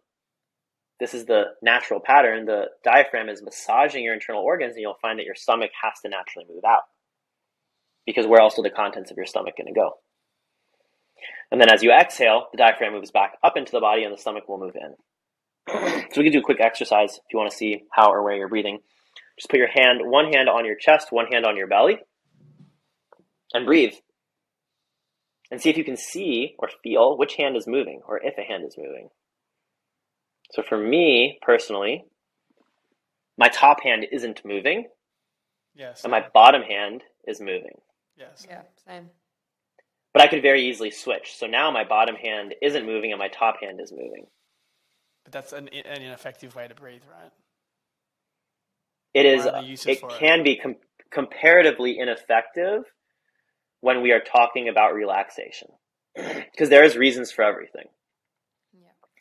this is the natural pattern. The diaphragm is massaging your internal organs, and you'll find that your stomach has to naturally move out. Because where else are the contents of your stomach going to go? And then as you exhale, the diaphragm moves back up into the body and the stomach will move in. so we can do a quick exercise if you want to see how or where you're breathing. Just put your hand, one hand on your chest, one hand on your belly, and breathe. And see if you can see or feel which hand is moving or if a hand is moving. So for me personally, my top hand isn't moving, Yes. and my bottom hand is moving. yes. Yeah, same. But I could very easily switch. So now my bottom hand isn't moving and my top hand is moving. But that's an, an ineffective way to breathe, right? It is. What are the uses It for it? can be com- comparatively ineffective when we are talking about relaxation, because there is reasons for everything.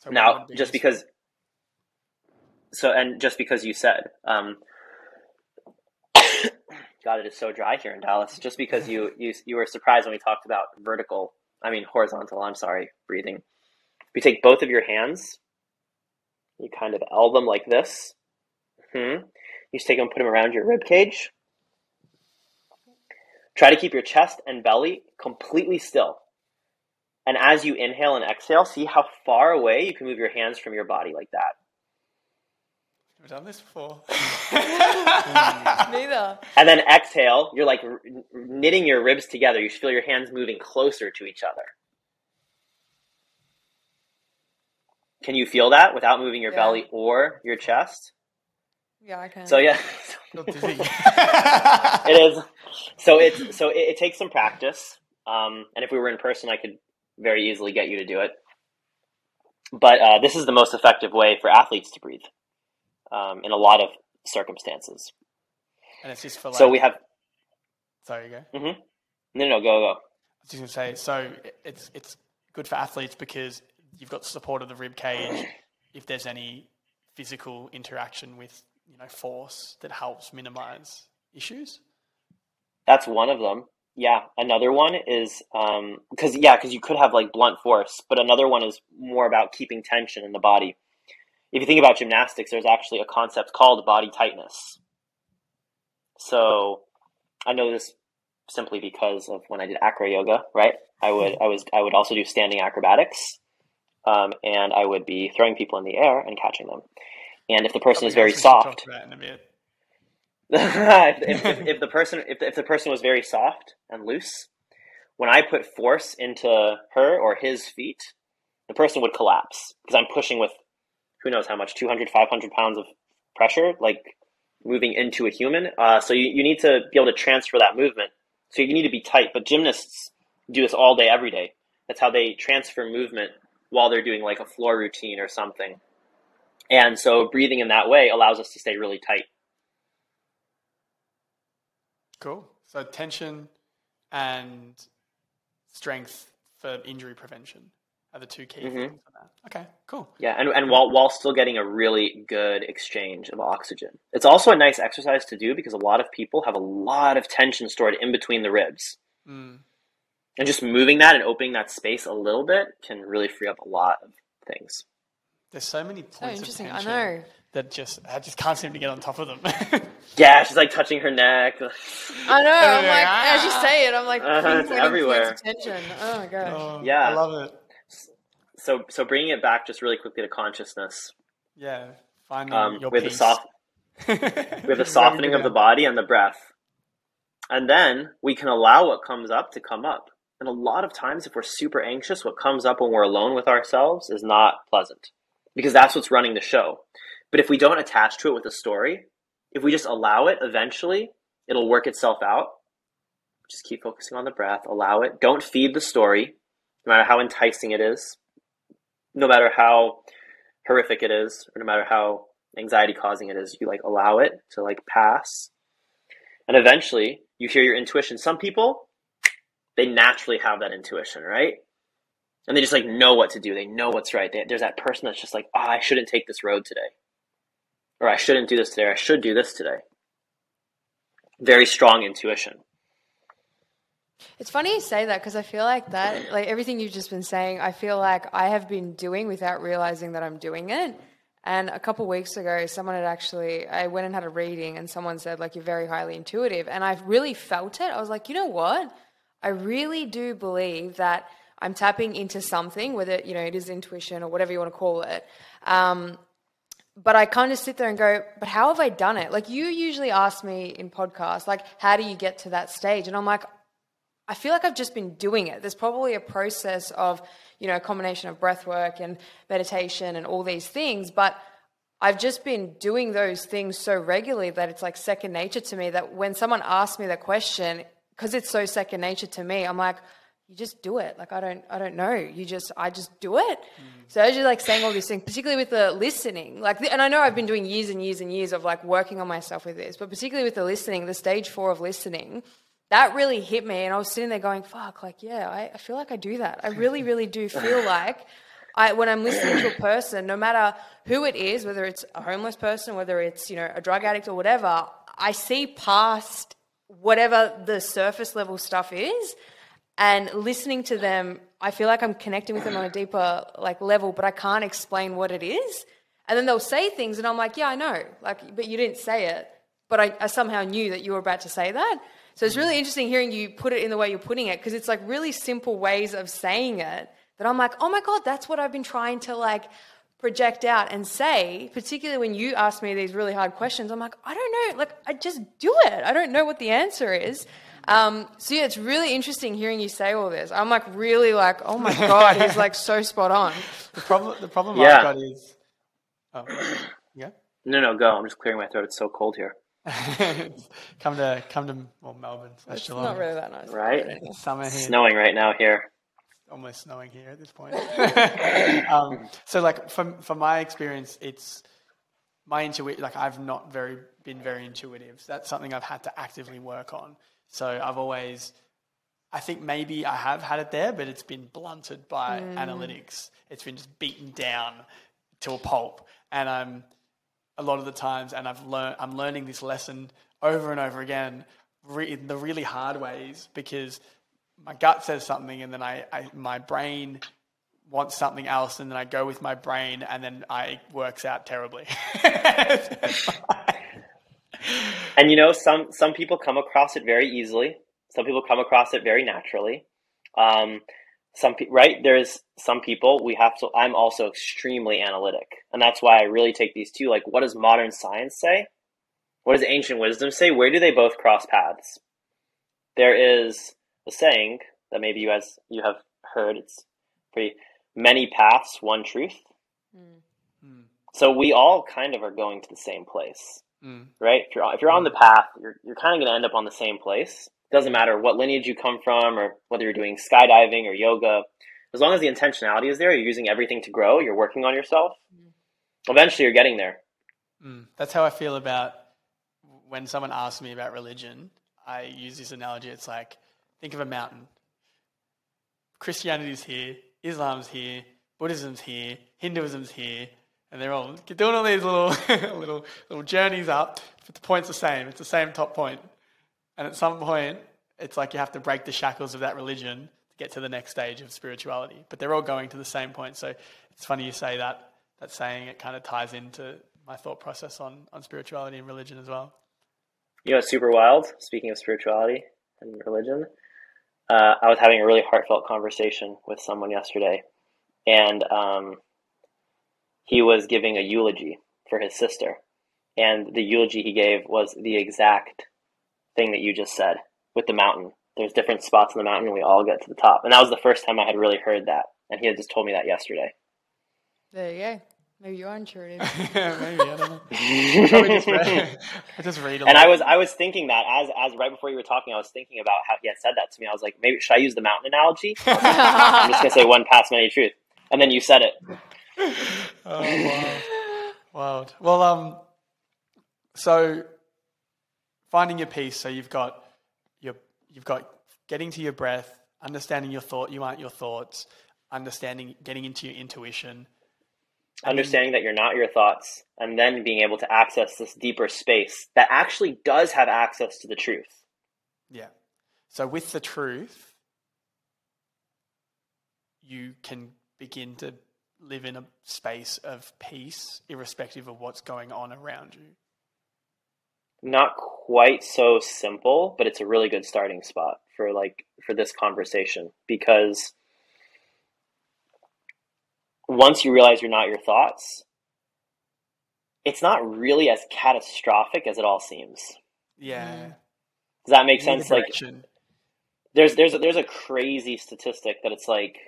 So now, be just useful? because. So and just because you said, um, God, it is so dry here in Dallas. Just because you you you were surprised when we talked about vertical, I mean horizontal. I'm sorry, breathing. You take both of your hands, you kind of L them like this. Hmm. You just take them, put them around your rib cage. Try to keep your chest and belly completely still. And as you inhale and exhale, see how far away you can move your hands from your body like that. We've done this before. Neither. And then exhale, you're like knitting your ribs together. You should feel your hands moving closer to each other. Can you feel that without moving your Yeah. belly or your chest? Yeah, I can. So yeah, it is. So it's so it, it takes some practice. Um, and if we were in person, I could very easily get you to do it. But uh, this is the most effective way for athletes to breathe um, in a lot of circumstances. and it's just for like. So we have Sorry, you go. I no, no, go, go. was just gonna say. So it's it's good for athletes because you've got support of the rib cage. If there's any physical interaction with you know force that helps minimize issues. That's one of them. Yeah, another one is because yeah, because you could have like blunt force, but another one is more about keeping tension in the body. If you think about gymnastics, there's actually a concept called body tightness. So I know this simply because of when I did acro yoga, right? I would I was I would also do standing acrobatics, um, and I would be throwing people in the air and catching them. And if the person is very else we should talk soft, about in a bit. if, if, if the person if the, if the person was very soft and loose, when I put force into her or his feet, the person would collapse because I'm pushing with who knows how much 200 500 pounds of pressure like moving into a human. Uh, so you, you need to be able to transfer that movement. So you need to be tight. But gymnasts do this all day, every day. That's how they transfer movement while they're doing like a floor routine or something. And so breathing in that way allows us to stay really tight. Cool. So tension and strength for injury prevention are the two key Mhm. things on that. Okay, cool. Yeah, and, and while while still getting a really good exchange of oxygen. It's also a nice exercise to do because a lot of people have a lot of tension stored in between the ribs. Mm. And just moving that and opening that space a little bit can really free up a lot of things. There's so many So points of interesting. I know. that just I just can't seem to get on top of them. Yeah, she's like touching her neck. I know. I'm like, as you Ah. say it, I'm like, Uh-huh, it's everywhere. points of tension. Oh my gosh. Oh, Yeah. I love it. So so bringing it back just really quickly to consciousness. Yeah, finding Um, your have the soft have the softening of the body and the breath. And then we can allow what comes up to come up. And a lot of times, if we're super anxious, what comes up when we're alone with ourselves is not pleasant because that's what's running the show. But if we don't attach to it with a story, if we just allow it, eventually it'll work itself out. Just keep focusing on the breath, allow it. Don't feed the story, no matter how enticing it is, no matter how horrific it is, or no matter how anxiety causing it is. You like allow it to like pass. And eventually you hear your intuition. Some people, they naturally have that intuition, right? And they just like know what to do. They know what's right. They, there's that person that's just like, oh, I shouldn't take this road today. Or I shouldn't do this today. Or I should do this today. Very strong intuition. It's funny you say that because I feel like that, like everything you've just been saying, I feel like I have been doing without realizing that I'm doing it. And a couple weeks ago, someone had actually, I went and had a reading, and someone said, like, you're very highly intuitive. And I really felt it. I was like, you know what? I really do believe that I'm tapping into something, whether you know it is intuition or whatever you want to call it. Um, but I kind of sit there and go, but how have I done it? Like you usually ask me in podcasts, like, how do you get to that stage? And I'm like, I feel like I've just been doing it. There's probably a process of, you know, a combination of breath work and meditation and all these things, but I've just been doing those things so regularly that it's like second nature to me that when someone asks me the question, because it's so second nature to me, I'm like, you just do it. Like I don't, I don't know. You just, I just do it. Mm. So as you're like saying all these things, particularly with the listening, like, and I know I've been doing years and years and years of like working on myself with this, but particularly with the listening, the stage four of listening, that really hit me. And I was sitting there going, fuck, like, yeah, I, I feel like I do that. I really, really do feel like I, when I'm listening to a person, no matter who it is, whether it's a homeless person, whether it's, you know, a drug addict or whatever, I see past whatever the surface level stuff is and listening to them i feel like i'm connecting with them on a deeper like level but i can't explain what it is and then they'll say things and i'm like yeah i know like but you didn't say it but i, I somehow knew that you were about to say that so it's really interesting hearing you put it in the way you're putting it because it's like really simple ways of saying it that i'm like oh my god that's what i've been trying to like project out and say particularly when you ask me these really hard questions i'm like i don't know like i just do it i don't know what the answer is um, so yeah, it's really interesting hearing you say all this. I'm like really like, oh my god, he's like so spot on. The problem, the problem yeah. I've got is, oh, yeah. No, no, go. I'm just clearing my throat. It's so cold here. come to come to well Melbourne. It's not really that nice, right? It's Summer here. snowing right now here. Almost snowing here at this point. um, so, like from from my experience, it's my intuition. Like I've not very been very intuitive. So that's something I've had to actively work on. So I've always, I think maybe I have had it there, but it's been blunted by mm. analytics. It's been just beaten down to a pulp. And I'm a lot of the times, and I've learned, I'm learning this lesson over and over again re- in the really hard ways because my gut says something, and then I, I my brain wants something else, and then I go with my brain, and then I it works out terribly. and you know, some some people come across it very easily. Some people come across it very naturally. Um, some pe- right there's some people we have to. I'm also extremely analytic, and that's why I really take these two. Like, what does modern science say? What does ancient wisdom say? Where do they both cross paths? There is a saying that maybe you guys you have heard. It's pretty many paths, one truth. Mm. So we all kind of are going to the same place. Mm. Right? If you're if you're on the path, you're you're kind of going to end up on the same place. Doesn't matter what lineage you come from, or whether you're doing skydiving or yoga. As long as the intentionality is there, you're using everything to grow. You're working on yourself. Mm. Eventually, you're getting there. Mm. That's how I feel about when someone asks me about religion. I use this analogy. It's like think of a mountain. Christianity's here, Islam's here, Buddhism's here, Hinduism's here, and they're all doing all these little little little journeys up. But the point's the same. It's the same top point. And at some point, it's like you have to break the shackles of that religion to get to the next stage of spirituality. But they're all going to the same point. So it's funny you say that. That saying it kind of ties into my thought process on on spirituality and religion as well. You know, it's super wild. Speaking of spirituality and religion, uh, I was having a really heartfelt conversation with someone yesterday, and um, he was giving a eulogy for his sister. And the eulogy he gave was the exact thing that you just said with the mountain. There's different spots on the mountain, and we all get to the top. And that was the first time I had really heard that. And he had just told me that yesterday. There you go. Maybe you are intuitive. Maybe I don't know. just read, I just read and I was I was thinking that as as right before you were talking, I was thinking about how he had said that to me. I was like, maybe should I use the mountain analogy? I'm just gonna say one past many truth, and then you said it. oh, wow. Wild. Well, um, so finding your peace. So you've got your, you've got getting to your breath, understanding your thought. You aren't your thoughts. Understanding, getting into your intuition. Understanding then, that you're not your thoughts, and then being able to access this deeper space that actually does have access to the truth. Yeah. So with the truth, you can begin to live in a space of peace, irrespective of what's going on around you? Not quite so simple, but it's a really good starting spot for like for this conversation because once you realize you're not your thoughts, it's not really as catastrophic as it all seems. Yeah. Mm-hmm. Does that make sense? a Like there's there's a, there's a crazy statistic that it's like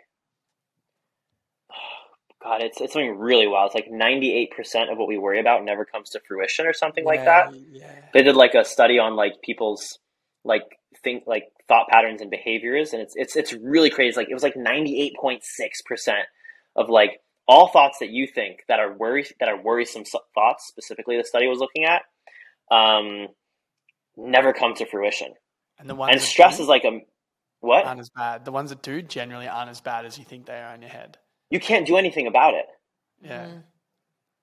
God, it's it's something really wild. It's like 98% of what we worry about never comes to fruition or something like that. Yeah. They did like a study on like people's like think like thought patterns and behaviors and it's it's it's really crazy. Like it was like 98.6% of like all thoughts that you think that are worry that are worrisome thoughts specifically the study was looking at um never come to fruition. And the ones And stress do is like a what? aren't as bad. The ones that do generally aren't as bad as you think they are in your head. You can't do anything about it. Yeah. Mm.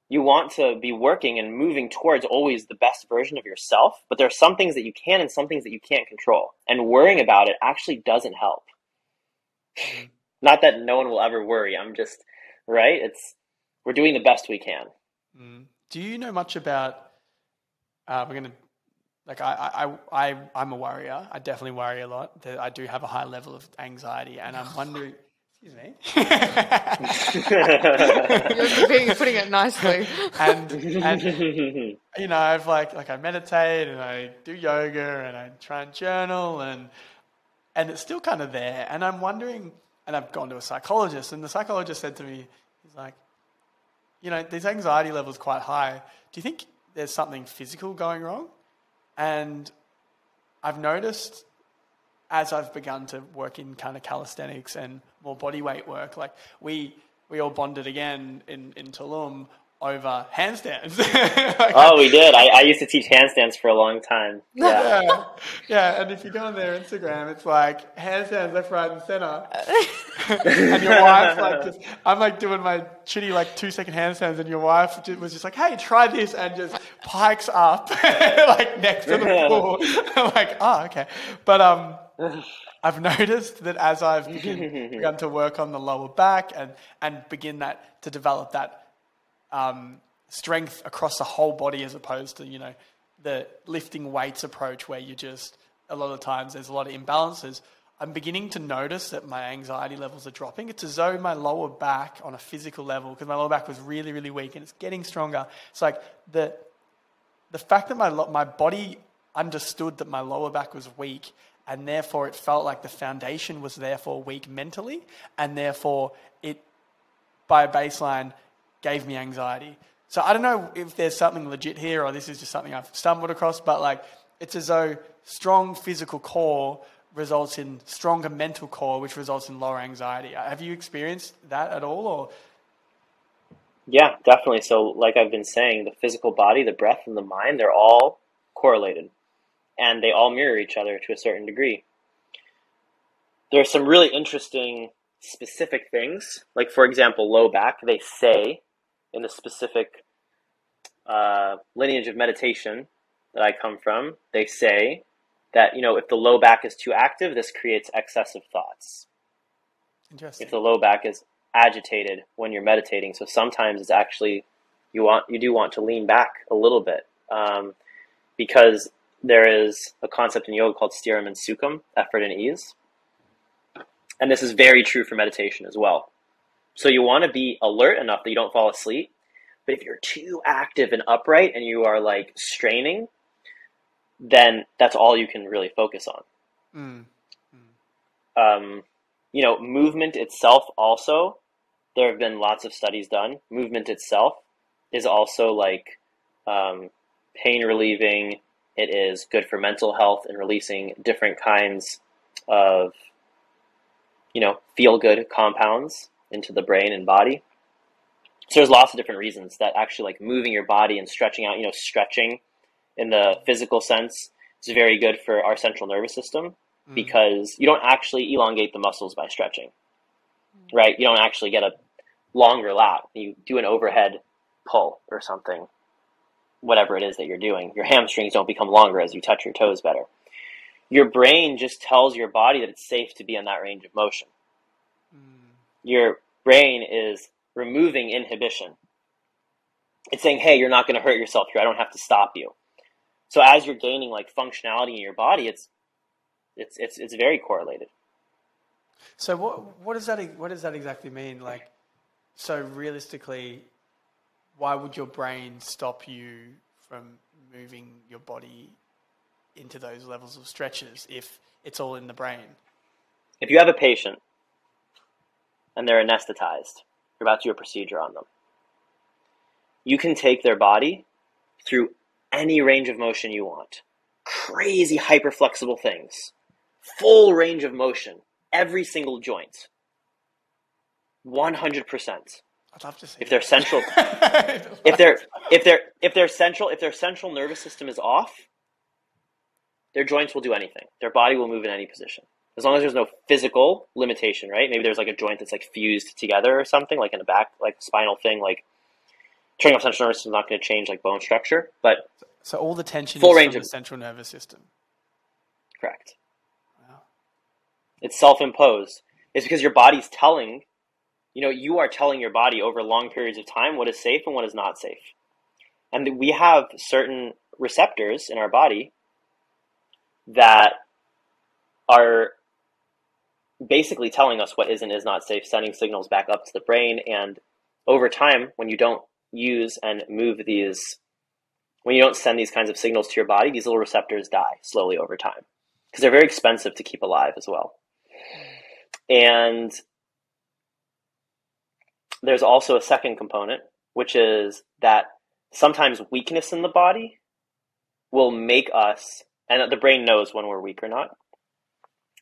you want to be working and moving towards always the best version of yourself, but there are some things that you can and some things that you can't control. And worrying about it actually doesn't help. Mhm. Not that no one will ever worry. I'm just right. It's we're doing the best we can. Mm. Do you know much about? Uh, we're gonna like I, I I I'm a worrier. I definitely worry a lot. I do have a high level of anxiety, and I'm wondering. Excuse me. You're being- putting it nicely. and and you know I've like like I meditate and I do yoga and I try and journal and and it's still kind of there. And I'm wondering, and I've gone to a psychologist, and the psychologist said to me, he's like, you know, these anxiety levels quite high. Do you think there's something physical going wrong? And I've noticed as I've begun to work in kind of calisthenics and more body weight work, like we we all bonded again in, in Tulum over handstands. Like, oh, we did. I, I used to teach handstands for a long time. Yeah. yeah, yeah, and if you go on their Instagram, it's like handstands left, right, and center. and your wife's like, just, I'm like doing my shitty like two second handstands, and your wife ju- was just like, "Hey, try this," and just pikes up like next to the pool. I'm like, oh, okay, but um. I've noticed that as I've begin, begun to work on the lower back and, and begin that to develop that um, strength across the whole body as opposed to you know the lifting weights approach where you just a lot of times there's a lot of imbalances i'm beginning to notice that my anxiety levels are dropping. It's as though my lower back on a physical level because my lower back was really really weak and it's getting stronger. It's like the the fact that my my body understood that my lower back was weak and therefore it felt like the foundation was therefore weak mentally and therefore it by baseline gave me anxiety. So I don't know if there's something legit here or this is just something I've stumbled across, but like it's as though strong physical core results in stronger mental core, which results in lower anxiety. Have you experienced that at all? Or Yeah, definitely. So, like I've been saying, the physical body, the breath, and the mind, they're all correlated and they all mirror each other to a certain degree. There are some really interesting specific things. Like, for example, low back, they say in the specific uh, lineage of meditation that I come from, they say that, you know, if the low back is too active, this creates excessive thoughts interesting. if the low back is agitated when you're meditating. So sometimes it's actually you want you do want to lean back a little bit um, because there is a concept in yoga called stiram and sukham, effort and ease, and this is very true for meditation as well. So you want to be alert enough that you don't fall asleep, but if you're too active and upright and you are like straining, then that's all you can really focus on Mm. um, you know, movement itself also, there have been lots of studies done. Movement itself is also like um, pain relieving. It is good for mental health and releasing different kinds of, you know, feel good compounds into the brain and body. So there's lots of different reasons that actually like moving your body and stretching out, you know, stretching in the physical sense is very good for our central nervous system Mm. because you don't actually elongate the muscles by stretching, right? You don't actually get a longer lat. You do an overhead pull or something, whatever it is that you're doing. Your hamstrings don't become longer as you touch your toes better. Your brain just tells your body that it's safe to be in that range of motion. Mm. Your brain is removing inhibition. It's saying, hey, you're not going to hurt yourself here. I don't have to stop you. So as you're gaining like functionality in your body, it's it's it's it's very correlated. So what what does that what does that exactly mean? Like So realistically, why would your brain stop you from moving your body into those levels of stretches if it's all in the brain? If you have a patient and they're anesthetized, you're about to do a procedure on them. You can take their body through any range of motion you want. Crazy hyper flexible things. Full range of motion. Every single joint. 100%. I'd love to see. If their central if their if their if their central if their central nervous system is off, their joints will do anything. Their body will move in any position. As long as there's no physical limitation, right? Maybe there's like a joint that's like fused together or something, like in the back, like spinal thing, like turning off central nervous system is not going to change like bone structure, but so all the tension Full is range from of- the central nervous system. correct. Wow. It's self-imposed. It's because your body's telling, you know, you are telling your body over long periods of time what is safe and what is not safe. And we have certain receptors in our body that are basically telling us what is and is not safe, sending signals back up to the brain. And over time, when you don't use and move these, when you don't send these kinds of signals to your body, these little receptors die slowly over time because they're very expensive to keep alive as well. And there's also a second component, which is that sometimes weakness in the body will make us, and the brain knows when we're weak or not.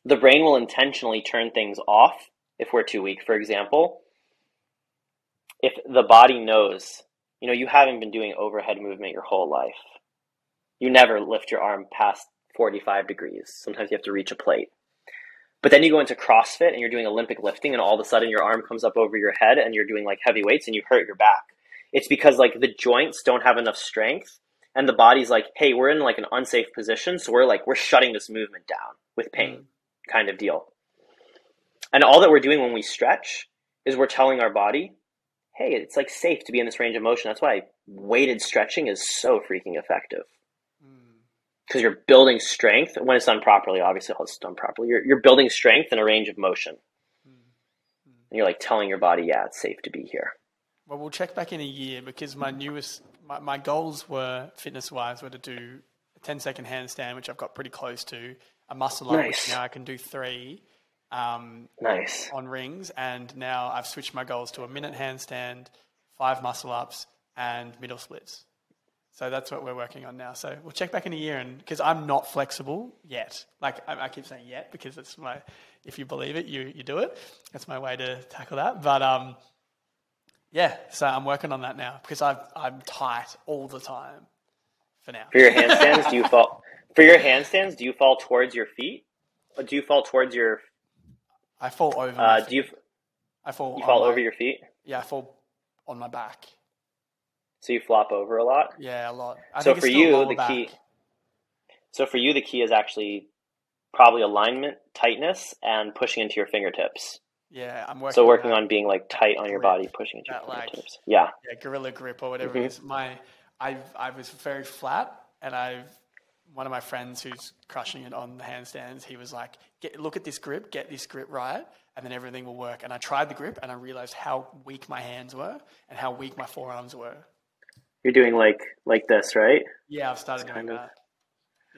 The brain will intentionally turn things off if we're too weak. For example, if the body knows, you know, you haven't been doing overhead movement your whole life, you never lift your arm past 45 degrees. Sometimes you have to reach a plate. But then you go into CrossFit and you're doing Olympic lifting, and all of a sudden your arm comes up over your head and you're doing like heavy weights and you hurt your back. It's because like the joints don't have enough strength, and the body's like, hey, we're in like an unsafe position, so we're like, we're shutting this movement down with pain, kind of deal. And all that we're doing when we stretch is we're telling our body, hey, it's like safe to be in this range of motion. That's why weighted stretching is so freaking effective Mm. Because you're building strength when it's done properly. Obviously, it's done properly. You're, you're building strength in a range of motion. mm-hmm. And you're like telling your body, yeah, it's safe to be here. Well, we'll check back in a year because my newest, my, my goals were fitness wise were to do a 10 second handstand, which I've got pretty close to, a muscle up, which Nice. now I can do three um, Nice. on rings. And now I've switched my goals to a minute handstand, five muscle ups, and middle splits. So that's what we're working on now. So we'll check back in a year, and because I'm not flexible yet, like I, I keep saying yet because it's my, if you believe it, you you do it. That's my way to tackle that. But um, yeah, so I'm working on that now because I've, I'm tight all the time for now. For your handstands, do you fall? For your handstands, do you fall towards your feet, or do you fall towards your? I fall over. Uh, do you I fall. you fall my- over your feet? Yeah, I fall on my back. So you flop over a lot. Yeah, a lot. I So for you, the back. key- So for you, the key is actually probably alignment, tightness, and pushing into your fingertips. Yeah, I'm working. So working that. on being like tight on your body, pushing into your that, like- fingertips. Yeah. yeah, gorilla grip or whatever Mhm. it is. My, I, I was very flat, and I've one of my friends who's crushing it on the handstands. He was like, get, "Look at this grip, get this grip right, and then everything will work." And I tried the grip, and I realized how weak my hands were and how weak my forearms were. You're doing like like this, right? Yeah, I've started doing kind of- that.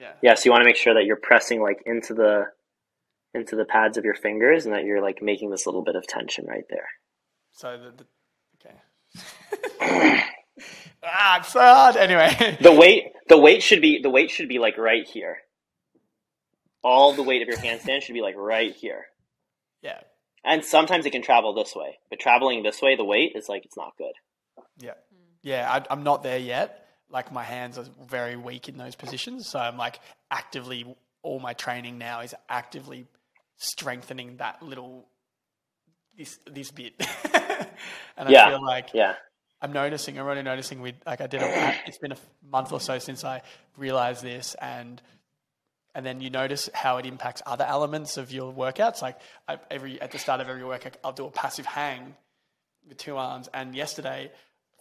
Yeah, Yeah, so you want to make sure that you're pressing like into the into the pads of your fingers and that you're like making this little bit of tension right there. so the, the okay. ah, it's so hard. Anyway, The weight the weight should be the weight should be like right here. All the weight of your handstand should be like right here. yeah, And sometimes it can travel this way, but traveling this way, the weight is like it's not good. Yeah, yeah. I, I'm not there yet. Like my hands are very weak in those positions, so I'm like actively. All my training now is actively strengthening that little this this bit. and I Yeah, feel like Yeah. I'm noticing. I'm really noticing. With like I did. A, it's been a month or so since I realized this, and and then you notice how it impacts other elements of your workouts. Like I, every at the start of every workout, I'll do a passive hang with two arms. And yesterday,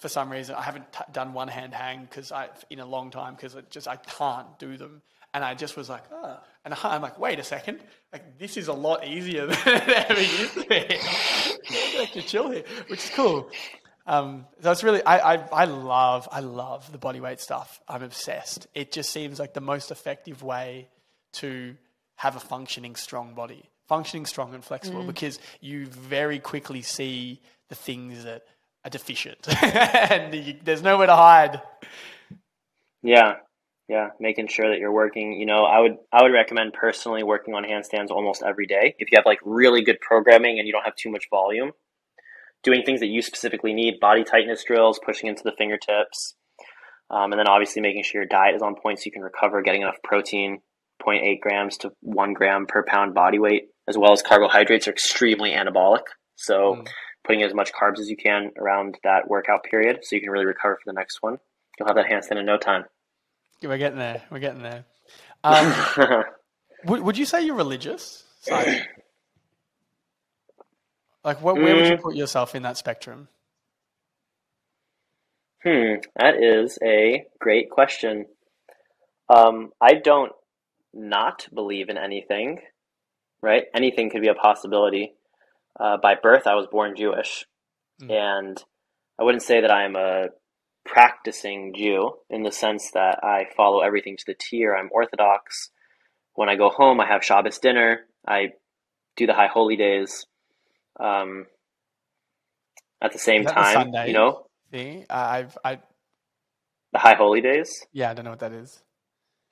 for some reason, I haven't t- done one hand hang because I in a long time because it just I can't do them. and I just was like, oh. and I'm like, wait a second, like this is a lot easier than it ever used to be. to chill here, which is cool. Um, so it's really, I, I, I love, I love the body weight stuff. I'm obsessed. It just seems like the most effective way to have a functioning strong body, functioning strong and flexible, because you very quickly see the things that are deficient, and you, there's nowhere to hide. Yeah, yeah, making sure that you're working. You know, I would I would recommend personally working on handstands almost every day. If you have like really good programming and you don't have too much volume, doing things that you specifically need, body tightness drills, pushing into the fingertips, um, and then obviously making sure your diet is on point so you can recover, getting enough protein, 0.8 grams to one gram per pound body weight, as well as carbohydrates are extremely anabolic. So. Mm. Putting as much carbs as you can around that workout period so you can really recover for the next one. You'll have that handstand in no time. We're getting there. We're getting there. Um, would, would you say you're religious? Simon? like, what, where would you Mm. put yourself in that spectrum? Hmm, that is a great question. Um, I don't not believe in anything, right? Anything could be a possibility. Uh, by birth, I was born Jewish, Mm. and I wouldn't say that I'm a practicing Jew in the sense that I follow everything to the T or I'm Orthodox. When I go home, I have Shabbos dinner. I do the High Holy Days. Um, at the same that the time, you know, See, I've, I, the High Holy Days. yeah, I don't know what that is.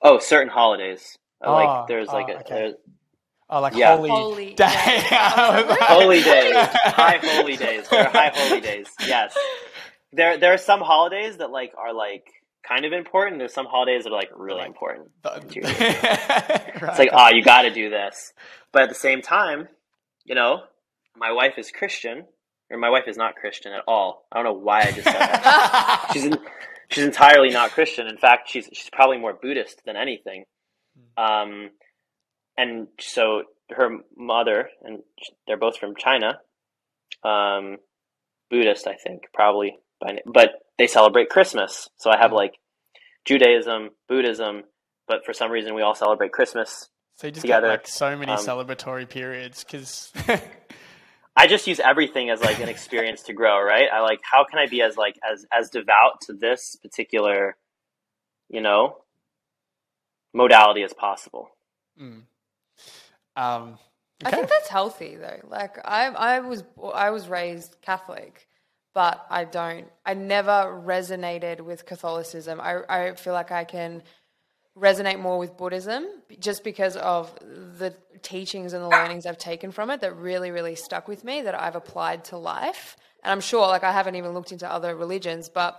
Oh, certain holidays. Oh, like there's like oh, a okay. there's Oh, like Yeah. holy, Holy day. day. I was like- holy days, high holy days. There are high holy days. Yes, there there are some holidays that like are like kind of important. There's some holidays that are like really Like- important. The- It's like ah, you got to do this. But at the same time, you know, my wife is Christian, or my wife is not Christian at all. I don't know why I just said that. she's in, she's entirely not Christian. In fact, she's she's probably more Buddhist than anything. Um, and so her mother and they're both from China, um, Buddhist, I think, probably, by, but they celebrate Christmas. So I have Mm. like Judaism, Buddhism, but for some reason we all celebrate Christmas. so you just together, get like so many um, celebratory periods because I just use everything as like an experience to grow, right? I like how can I be as like as as devout to this particular, you know, modality as possible. Mm. Um, I think that's healthy though. Like I, I was, I was raised Catholic, but I don't. I never resonated with Catholicism. I, I feel like I can resonate more with Buddhism just because of the teachings and the learnings I've taken from it that really, really stuck with me that I've applied to life. And I'm sure, like, I haven't even looked into other religions, but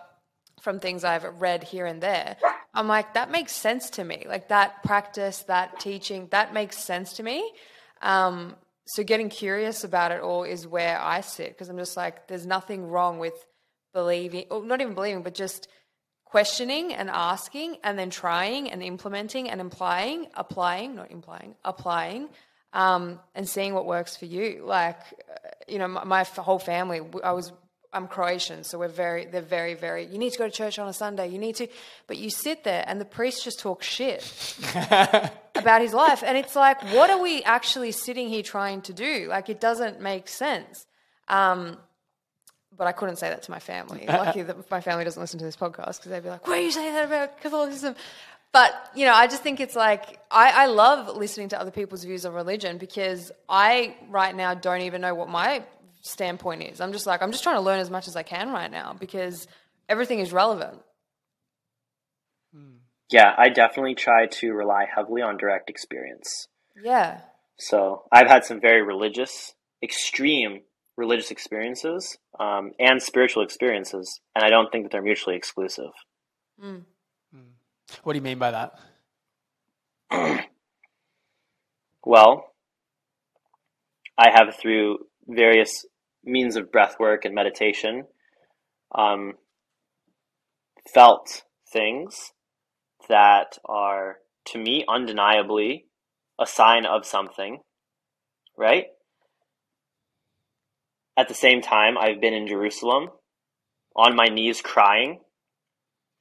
from things I've read here and there, I'm like, that makes sense to me. Like, that practice, that teaching, that makes sense to me. Um, so, getting curious about it all is where I sit because I'm just like, there's nothing wrong with believing, or not even believing, but just questioning and asking and then trying and implementing and implying, applying, not implying, applying, um, and seeing what works for you. Like, uh, you know, my, my whole family, I was, I'm Croatian, so we're very, they're very, very, you need to go to church on a Sunday, you need to, but you sit there and the priest just talks shit about his life. And it's like, what are we actually sitting here trying to do? Like, it doesn't make sense. Um, but I couldn't say that to my family. Lucky that my family doesn't listen to this podcast because they'd be like, "Why are you saying that about Catholicism?" But you know, I just think it's like I, I love listening to other people's views on religion because I right now don't even know what my standpoint is. I'm just like I'm just trying to learn as much as I can right now because everything is relevant. Hmm. Yeah, I definitely try to rely heavily on direct experience. Yeah, So I've had some very religious, extreme religious experiences um, and spiritual experiences, and I don't think that they're mutually exclusive. Hmm. Hmm. what do you mean by that? Well, I have through various means of breath work and meditation um, felt things that are to me undeniably a sign of something, right? At the same time, I've been in Jerusalem on my knees crying,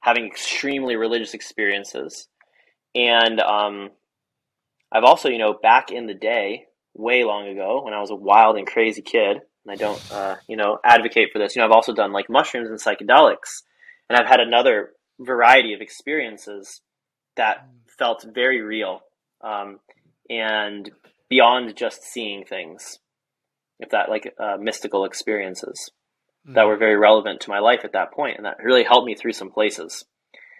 having extremely religious experiences, and um, I've also, you know, back in the day, way long ago, when I was a wild and crazy kid, and I don't, uh, you know, advocate for this. You know, I've also done like mushrooms and psychedelics, and I've had another variety of experiences that felt very real um, and beyond just seeing things. If that like uh, mystical experiences mm. that were very relevant to my life at that point, and that really helped me through some places.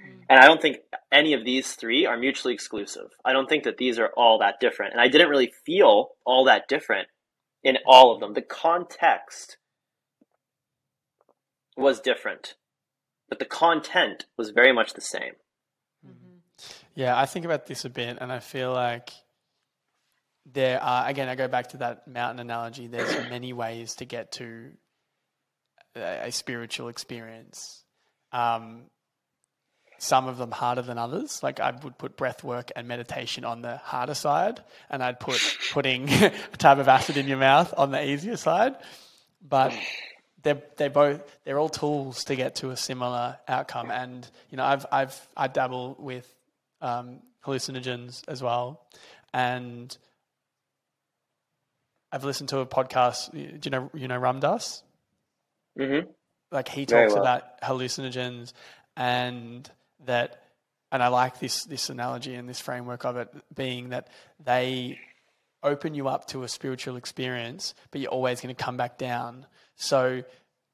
Mm. And I don't think any of these three are mutually exclusive. I don't think that these are all that different. And I didn't really feel all that different in all of them. The context was different, but the content was very much the same. Mm-hmm. Yeah, I think about this a bit, and I feel like there are, again, I go back to that mountain analogy. There's many ways to get to a, a spiritual experience. Um, some of them harder than others. Like I would put breath work and meditation on the harder side, and I'd put putting a tab of acid in your mouth on the easier side. But they're they both they're all tools to get to a similar outcome. And you know, I've I've I dabble with um, hallucinogens as well, and I've listened to a podcast. Do you know you know Ram Dass? Mm-hmm. Like he talks well. about hallucinogens and that and I like this this analogy and this framework of it being that they open you up to a spiritual experience, but you're always going to come back down. So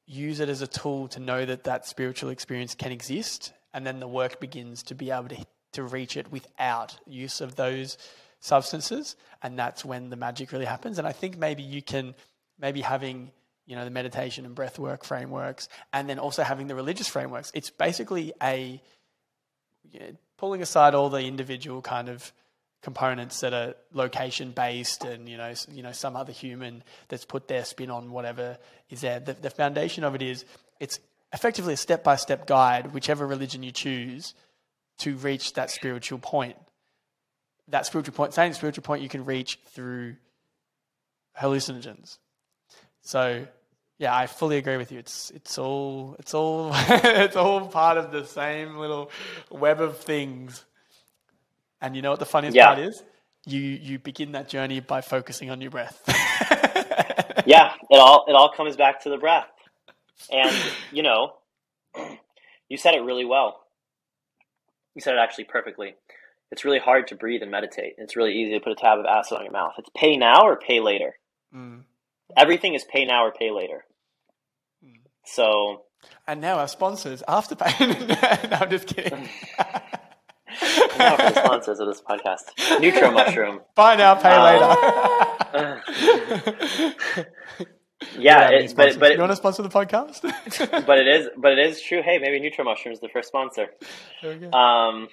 use it as a tool to know that that spiritual experience can exist, and then the work begins to be able to to reach it without use of those substances, and that's when the magic really happens. And I think maybe you can maybe having you know the meditation and breath work frameworks, and then also having the religious frameworks. It's basically a pulling aside all the individual kind of components that are location based and you know you know some other human that's put their spin on whatever is there. The, the foundation of it is it's effectively a step by step guide whichever religion you choose to reach that spiritual point. That spiritual point same spiritual point you can reach through hallucinogens. So yeah, I fully agree with you. It's it's all it's all it's all part of the same little web of things. And you know what the funniest yeah. part is? You you begin that journey by focusing on your breath. yeah, it all it all comes back to the breath. And you know, you said it really well. You said it actually perfectly. It's really hard to breathe and meditate. It's really easy to put a tab of acid on your mouth. It's pay now or pay later. Mm. Everything is pay now or pay later. So. And now our sponsors, Afterpay. no, I'm just kidding. now for the sponsors of this podcast, Neutro Mushroom. Buy now, pay uh, later. yeah, it, but but you want to sponsor the podcast? but it is, but it is true. Hey, maybe Nutro Mushroom is the first sponsor. Um,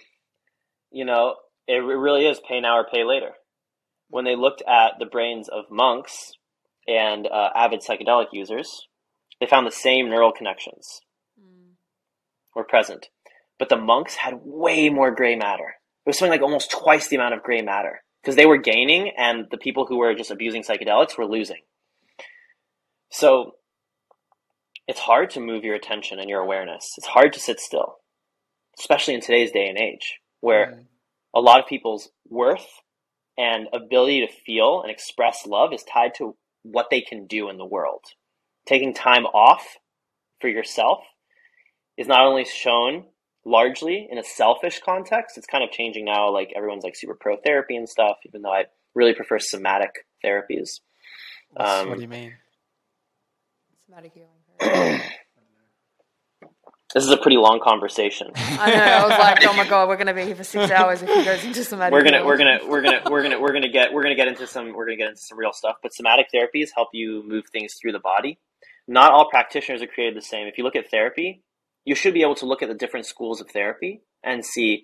you know, it really is pay now or pay later. When they looked at the brains of monks and uh, avid psychedelic users, they found the same neural connections mm. were present. But the monks had way more gray matter. It was something like almost twice the amount of gray matter because they were gaining and the people who were just abusing psychedelics were losing. So it's hard to move your attention and your awareness. It's hard to sit still, especially in today's day and age where mm. a lot of people's worth and ability to feel and express love is tied to what they can do in the world taking time off for yourself is not only shown largely in a selfish context, it's kind of changing now. Like everyone's like super pro therapy and stuff, even though I really prefer somatic therapies. Um, what do you mean? Somatic healing. this is a pretty long conversation. I know. I was like, oh my god, we're gonna be here for six hours if he goes into somatic. We're gonna, healing. we're gonna, we're gonna, we're gonna, we're gonna get, we're gonna get into some, we're gonna get into some real stuff. But somatic therapies help you move things through the body not all practitioners are created the same. If you look at therapy, you should be able to look at the different schools of therapy and see,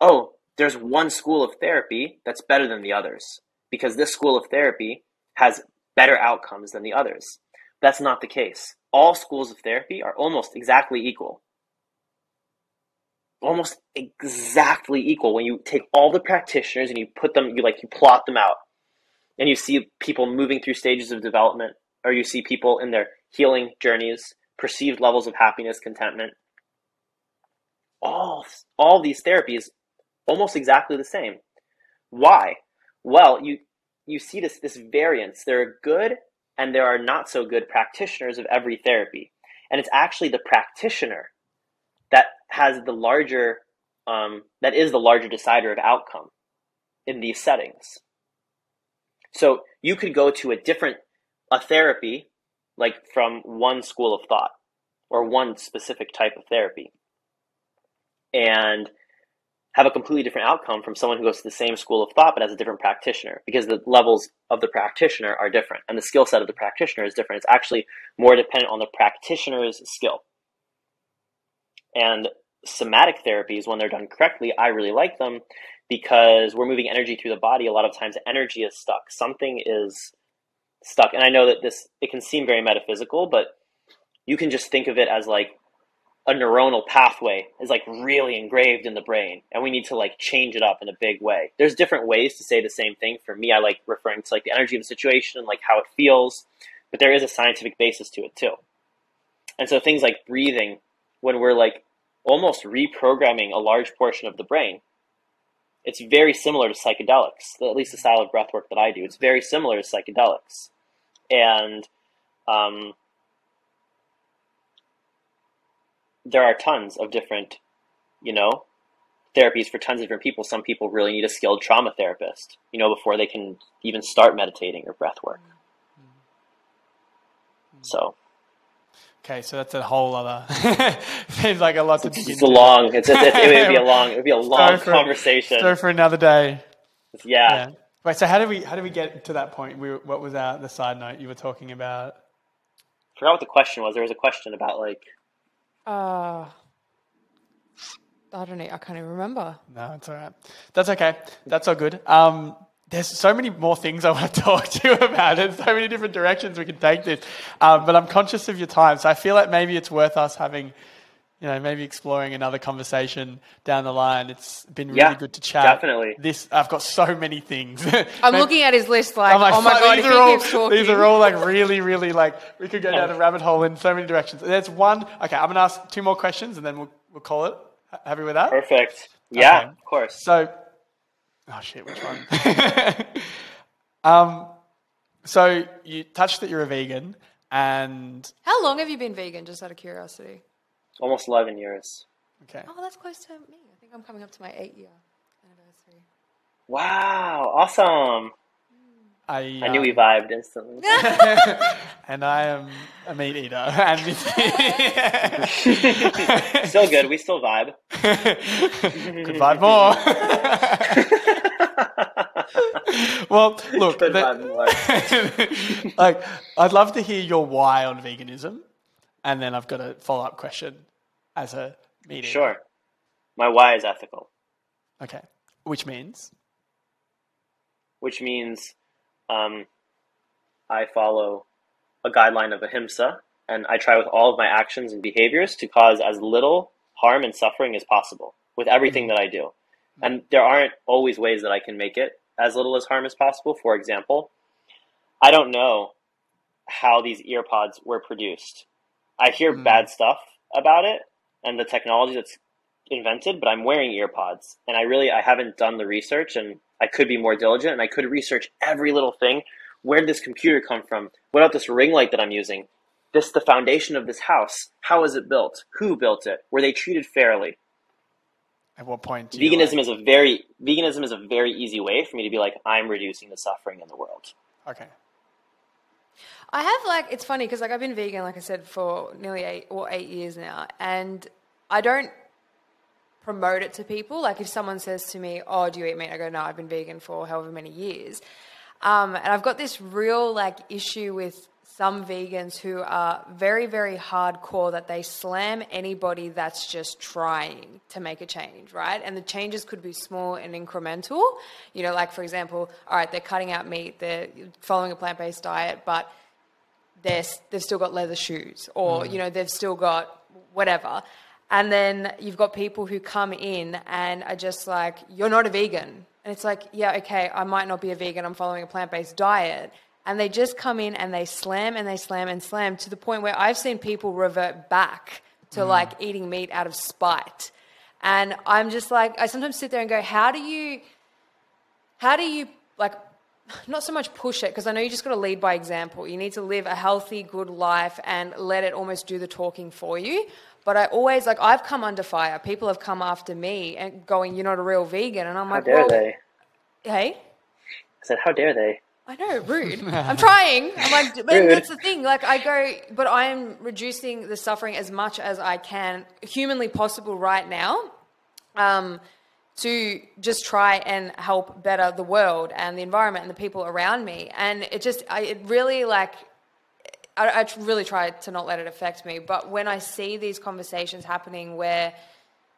oh, there's one school of therapy that's better than the others because this school of therapy has better outcomes than the others. That's not the case. All schools of therapy are almost exactly equal. Almost exactly equal when you take all the practitioners and you put them, you like, you plot them out and you see people moving through stages of development or you see people in their healing journeys, perceived levels of happiness, contentment. All, all these therapies almost exactly the same. Why? Well, you you see this this variance. There are good and there are not so good practitioners of every therapy, and it's actually the practitioner that has the larger um, that is the larger decider of outcome in these settings. So you could go to a different a therapy like from one school of thought or one specific type of therapy and have a completely different outcome from someone who goes to the same school of thought but has a different practitioner because the levels of the practitioner are different and the skill set of the practitioner is different. It's actually more dependent on the practitioner's skill. And somatic therapies, when they're done correctly, I really like them because we're moving energy through the body. A lot of times, energy is stuck. Something is stuck. And I know that this, it can seem very metaphysical, but you can just think of it as like a neuronal pathway is like really engraved in the brain and we need to like change it up in a big way. There's different ways to say the same thing. For me i like referring to like the energy of the situation and like how it feels but there is a scientific basis to it too. And so things like breathing when we're like almost reprogramming a large portion of the brain it's very similar to psychedelics at least the style of breath work that i do it's very similar to psychedelics and um, there are tons of different, you know, therapies for tons of different people. Some people really need a skilled trauma therapist, you know, before they can even start meditating or breath work. So. Okay, so that's a whole other. seems like a lot to. It's, it's a long. It's, it's, it would be a long. It would be a long for, conversation. Story for another day. Yeah. yeah. Wait. So how did we how did we get to that point? We, what was our, the side note you were talking about? I forgot what the question was. There was a question about like uh, I don't know. I can't even remember. No, it's all right. That's okay. That's all good. Um, there's so many more things I want to talk to you about. There's so many different directions we can take this. Um, but I'm conscious of your time. So I feel like maybe it's worth us having, you know, maybe exploring another conversation down the line. It's been really yeah, good to chat. Definitely. This I've got so many things. I'm maybe, looking at his list like, like oh my god, these are all, keeps talking. These are all like really, really like we could go down a rabbit hole in so many directions. There's one. Okay, I'm gonna ask two more questions and then we'll we'll call it. Happy with that? Perfect. Yeah, okay. of course. So, oh shit, which one? um, so you touched that you're a vegan, and how long have you been vegan? Just out of curiosity. Almost eleven years. Okay. Oh, that's close to me. I think I'm coming up to my eight year anniversary. Wow! Awesome. I, I knew um, we vibed instantly. and I am a meat eater. And still good. We still vibe. Could vibe more. well, look. The, like, I'd love to hear your why on veganism, and then I've got a follow up question as a meeting. Sure. My why is ethical. Okay. Which means? Which means um, I follow a guideline of ahimsa, and I try with all of my actions and behaviors to cause as little harm and suffering as possible with everything mm-hmm. that I do. And there aren't always ways that I can make it as little as harm as possible. For example, I don't know how these earpods were produced. I hear mm. bad stuff about it and the technology that's invented, but I'm wearing earpods and I really I haven't done the research and I could be more diligent and I could research every little thing. Where did this computer come from? What about this ring light that I'm using? This the foundation of this house. How is it built? Who built it? Were they treated fairly? At what point? Veganism like... is a very veganism is a very easy way for me to be like I'm reducing the suffering in the world. Okay. I have like it's funny because like I've been vegan like I said for nearly eight or eight years now, and I don't promote it to people. Like if someone says to me, "Oh, do you eat meat?" I go, "No, I've been vegan for however many years." Um, and I've got this real like issue with some vegans who are very, very hardcore that they slam anybody that's just trying to make a change, right? And the changes could be small and incremental. You know, like for example, all right, they're cutting out meat, they're following a plant based diet, but they're, they've still got leather shoes, or, mm. you know, they've still got whatever. And then you've got people who come in and are just like, you're not a vegan. And it's like, yeah, okay, I might not be a vegan, I'm following a plant based diet. And they just come in and they slam and they slam and slam to the point where I've seen people revert back to mm. like eating meat out of spite. And I'm just like, I sometimes sit there and go, how do you, how do you like, not so much push it because I know you just got to lead by example. You need to live a healthy, good life and let it almost do the talking for you. But I always like I've come under fire. People have come after me and going, "You're not a real vegan," and I'm How like, dare well, they? Hey, I said, how dare they? I know, rude. I'm trying. I'm like, but Rude. that's the thing. Like, I go, but I am reducing the suffering as much as I can, humanly possible right now, um, to just try and help better the world and the environment and the people around me. And it just, I, it really like, I, I really try to not let it affect me. But when I see these conversations happening where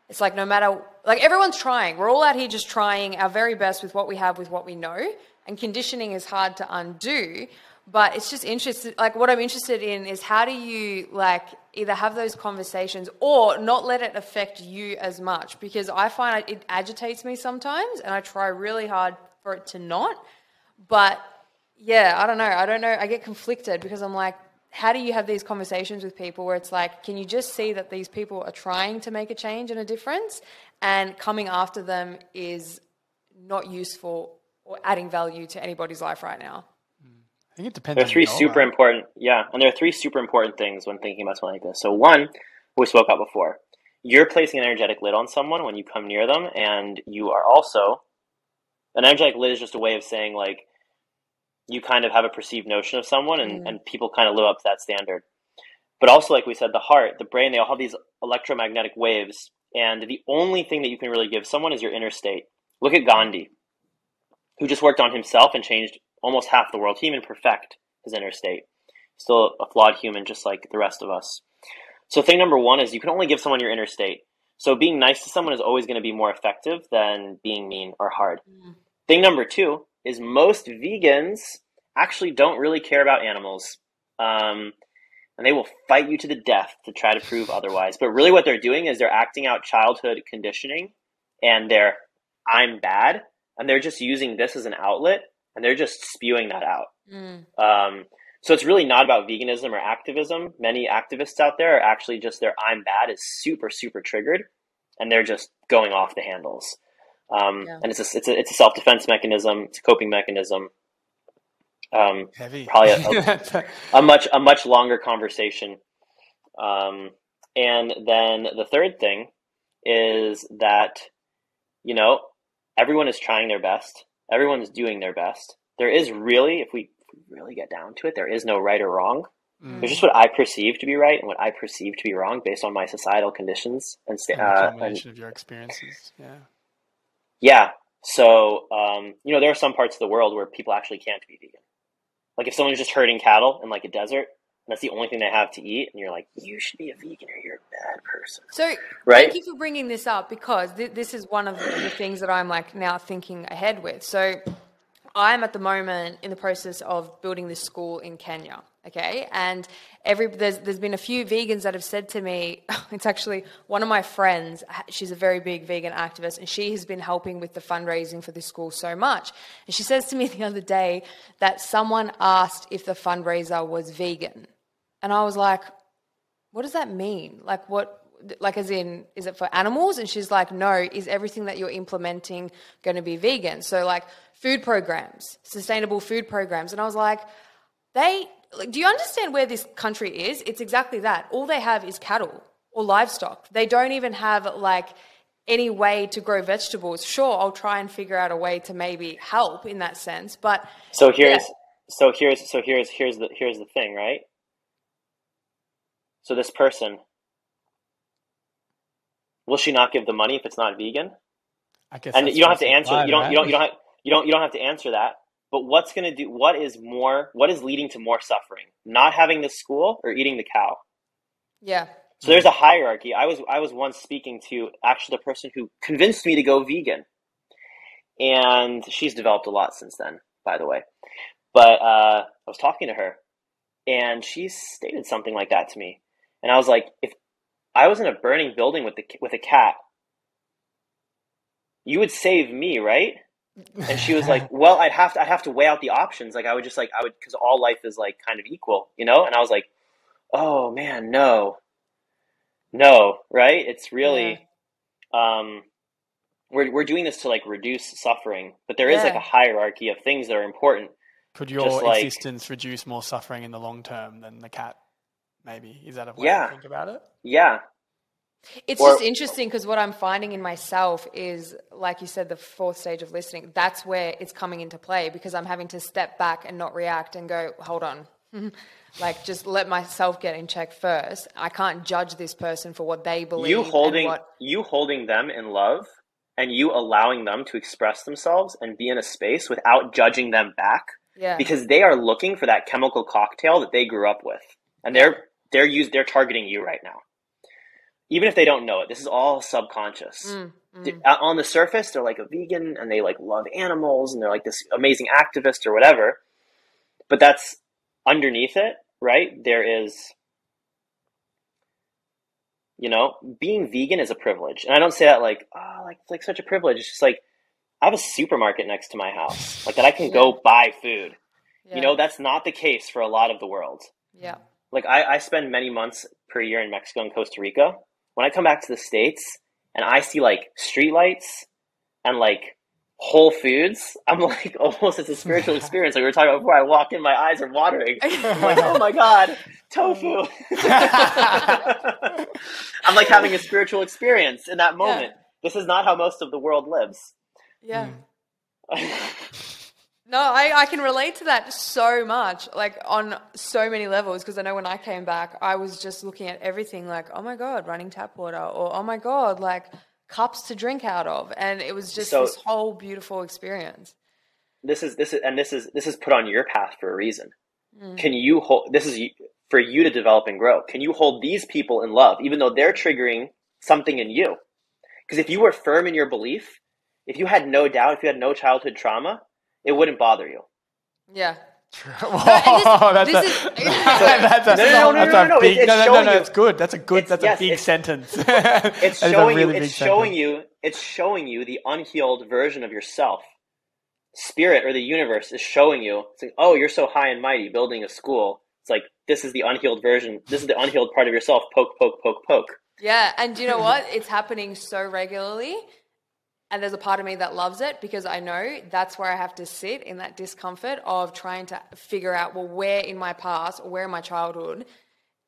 it's like no matter like everyone's trying. We're all out here just trying our very best with what we have, with what we know. And conditioning is hard to undo. But it's just interested like what I'm interested in is how do you like either have those conversations or not let it affect you as much because I find it agitates me sometimes and I try really hard for it to not. But yeah, I don't know. I don't know. I get conflicted because I'm like, how do you have these conversations with people where it's like, can you just see that these people are trying to make a change and a difference, and coming after them is not useful or adding value to anybody's life right now? I think it depends. There are three your goal, super right? important, yeah, and there are three super important things when thinking about something like this. So one, we spoke about before, you're placing an energetic lid on someone when you come near them, and you are also an energetic lid is just a way of saying like you kind of have a perceived notion of someone, and, Mm. and people kind of live up to that standard. But also, like we said, the heart, the brain, they all have these electromagnetic waves, and the only thing that you can really give someone is your inner state. Look at Gandhi, who just worked on himself and changed almost half the world. He even perfect his inner state. Still a flawed human, just like the rest of us. So, thing number one is you can only give someone your inner state. So, being nice to someone is always going to be more effective than being mean or hard. Mm. Thing number two is most vegans actually don't really care about animals. Um, and they will fight you to the death to try to prove otherwise. But really, what they're doing is they're acting out childhood conditioning and they're, I'm bad. And they're just using this as an outlet and they're just spewing that out. Mm. Um, so it's really not about veganism or activism. Many activists out there are actually just their I'm bad is super, super triggered and they're just going off the handles. Um, Yeah. And it's a, it's a, it's a self defense mechanism, it's a coping mechanism. Um, Heavy. Probably a- a much a much longer conversation. Um, and then the third thing is that you know everyone is trying their best. Everyone is doing their best. There is really, if we really get down to it, there is no right or wrong. Mm. There's just what I perceive to be right and what I perceive to be wrong based on my societal conditions and, sta- And uh, and of your experiences. Yeah. yeah. So um, you know there are some parts of the world where people actually can't be vegan. Like if someone's just herding cattle in like a desert, that's the only thing they have to eat, and you're like, you should be a vegan or you're a bad person, So right? Thank you for bringing this up because th- this is one of the, things that I'm like now thinking ahead with. So I'm at the moment in the process of building this school in Kenya. Okay, and every there's there's been a few vegans that have said to me, it's actually one of my friends. She's a very big vegan activist, and she has been helping with the fundraising for this school so much. And she says to me the other day that someone asked if the fundraiser was vegan, and I was like, what does that mean? Like what like as in is it for animals? And she's like, no, is everything that you're implementing going to be vegan? So like food programs, sustainable food programs. And I was like, they like, do you understand where this country is? It's exactly that. All they have is cattle or livestock. They don't even have like any way to grow vegetables. Sure, I'll try and figure out a way to maybe help in that sense, but So here's so here's so here's here's the here's the thing, right? So this person, will she not give the money if it's not vegan? I guess. and you don't have to answer. implied, You don't. right? You don't. You don't have. You don't. You don't have to answer that. But what's going to do? What is more? What is leading to more suffering? Not having the school or eating the cow? yeah. So there's a hierarchy. I was I was once speaking to actually the person who convinced me to go vegan, and she's developed a lot since then, by the way. But uh, I was talking to her, and she stated something like that to me, and I was like, if I was in a burning building with the with a cat, you would save me, right? And she was like, "Well, I'd have to, I'd have to weigh out the options. Like, I would just like, I would, because all life is like kind of equal, you know." And I was like, "Oh man, no, no, right? It's really, um, we're we're doing this to like reduce suffering, but there is like a hierarchy of things that are important. Could your Just like- existence reduce more suffering in the long term than the cat? Maybe is that a way Yeah. to think about it? Yeah, It's Or- just interesting because what I'm finding in myself is, like you said, the fourth stage of listening. That's where it's coming into play because I'm having to step back and not react and go, hold on. like, just let myself get in check first. I can't judge this person for what they believe. you holding what, you holding them in love and you allowing them to express themselves and be in a space without judging them back yeah. because they are looking for that chemical cocktail that they grew up with and they're they're use they're targeting you right now. Even if they don't know it this is all subconscious. Mm, mm. Uh, on the surface they're like a vegan and they like love animals and they're like this amazing activist or whatever. But that's underneath it right? There is you know being vegan is a privilege. And i don't say that like oh like like such a privilege. It's just like i have a supermarket next to my house like that i can go buy food. Yeah. you know that's not the case for a lot of the world. Yeah. Like I, I spend many months per year in mexico and costa rica. When i come back to the states and i see like streetlights and like whole foods i'm like almost it's a spiritual experience. Like we were talking about before i walk in my eyes are watering. I'm like oh my god tofu. I'm like having a spiritual experience in that moment. This is not how most of the world lives. Yeah. Hmm. No, I, I can relate to that so much, like on so many levels. Because I know when I came back, I was just looking at everything like, oh my God, running tap water, or oh my God, like cups to drink out of. And it was just So- this whole beautiful experience. this is this is and this is this is put on your path for a reason Mm. can you hold this is for you to develop and grow can you hold these people in love even though they're triggering something in you because if you were firm in your belief if you had no doubt if you had no childhood trauma it wouldn't bother you Yeah. Whoa, that's, a, is- that's a, No, no, no, no, no, no, big, it's- no, no, no, no, it's good. That's a good, It's- that's yes, a big it's- sentence. it's That is a showing really you it's showing sentence. you it's showing you the unhealed version of yourself spirit or the universe is showing you it's like oh you're so high and mighty building a school it's like this is the unhealed version this is the unhealed part of yourself poke poke poke poke Yeah. And you know what? It's happening so regularly. And there's a part of me that loves it because I know that's where I have to sit in that discomfort of trying to figure out, well, where in my past or where in my childhood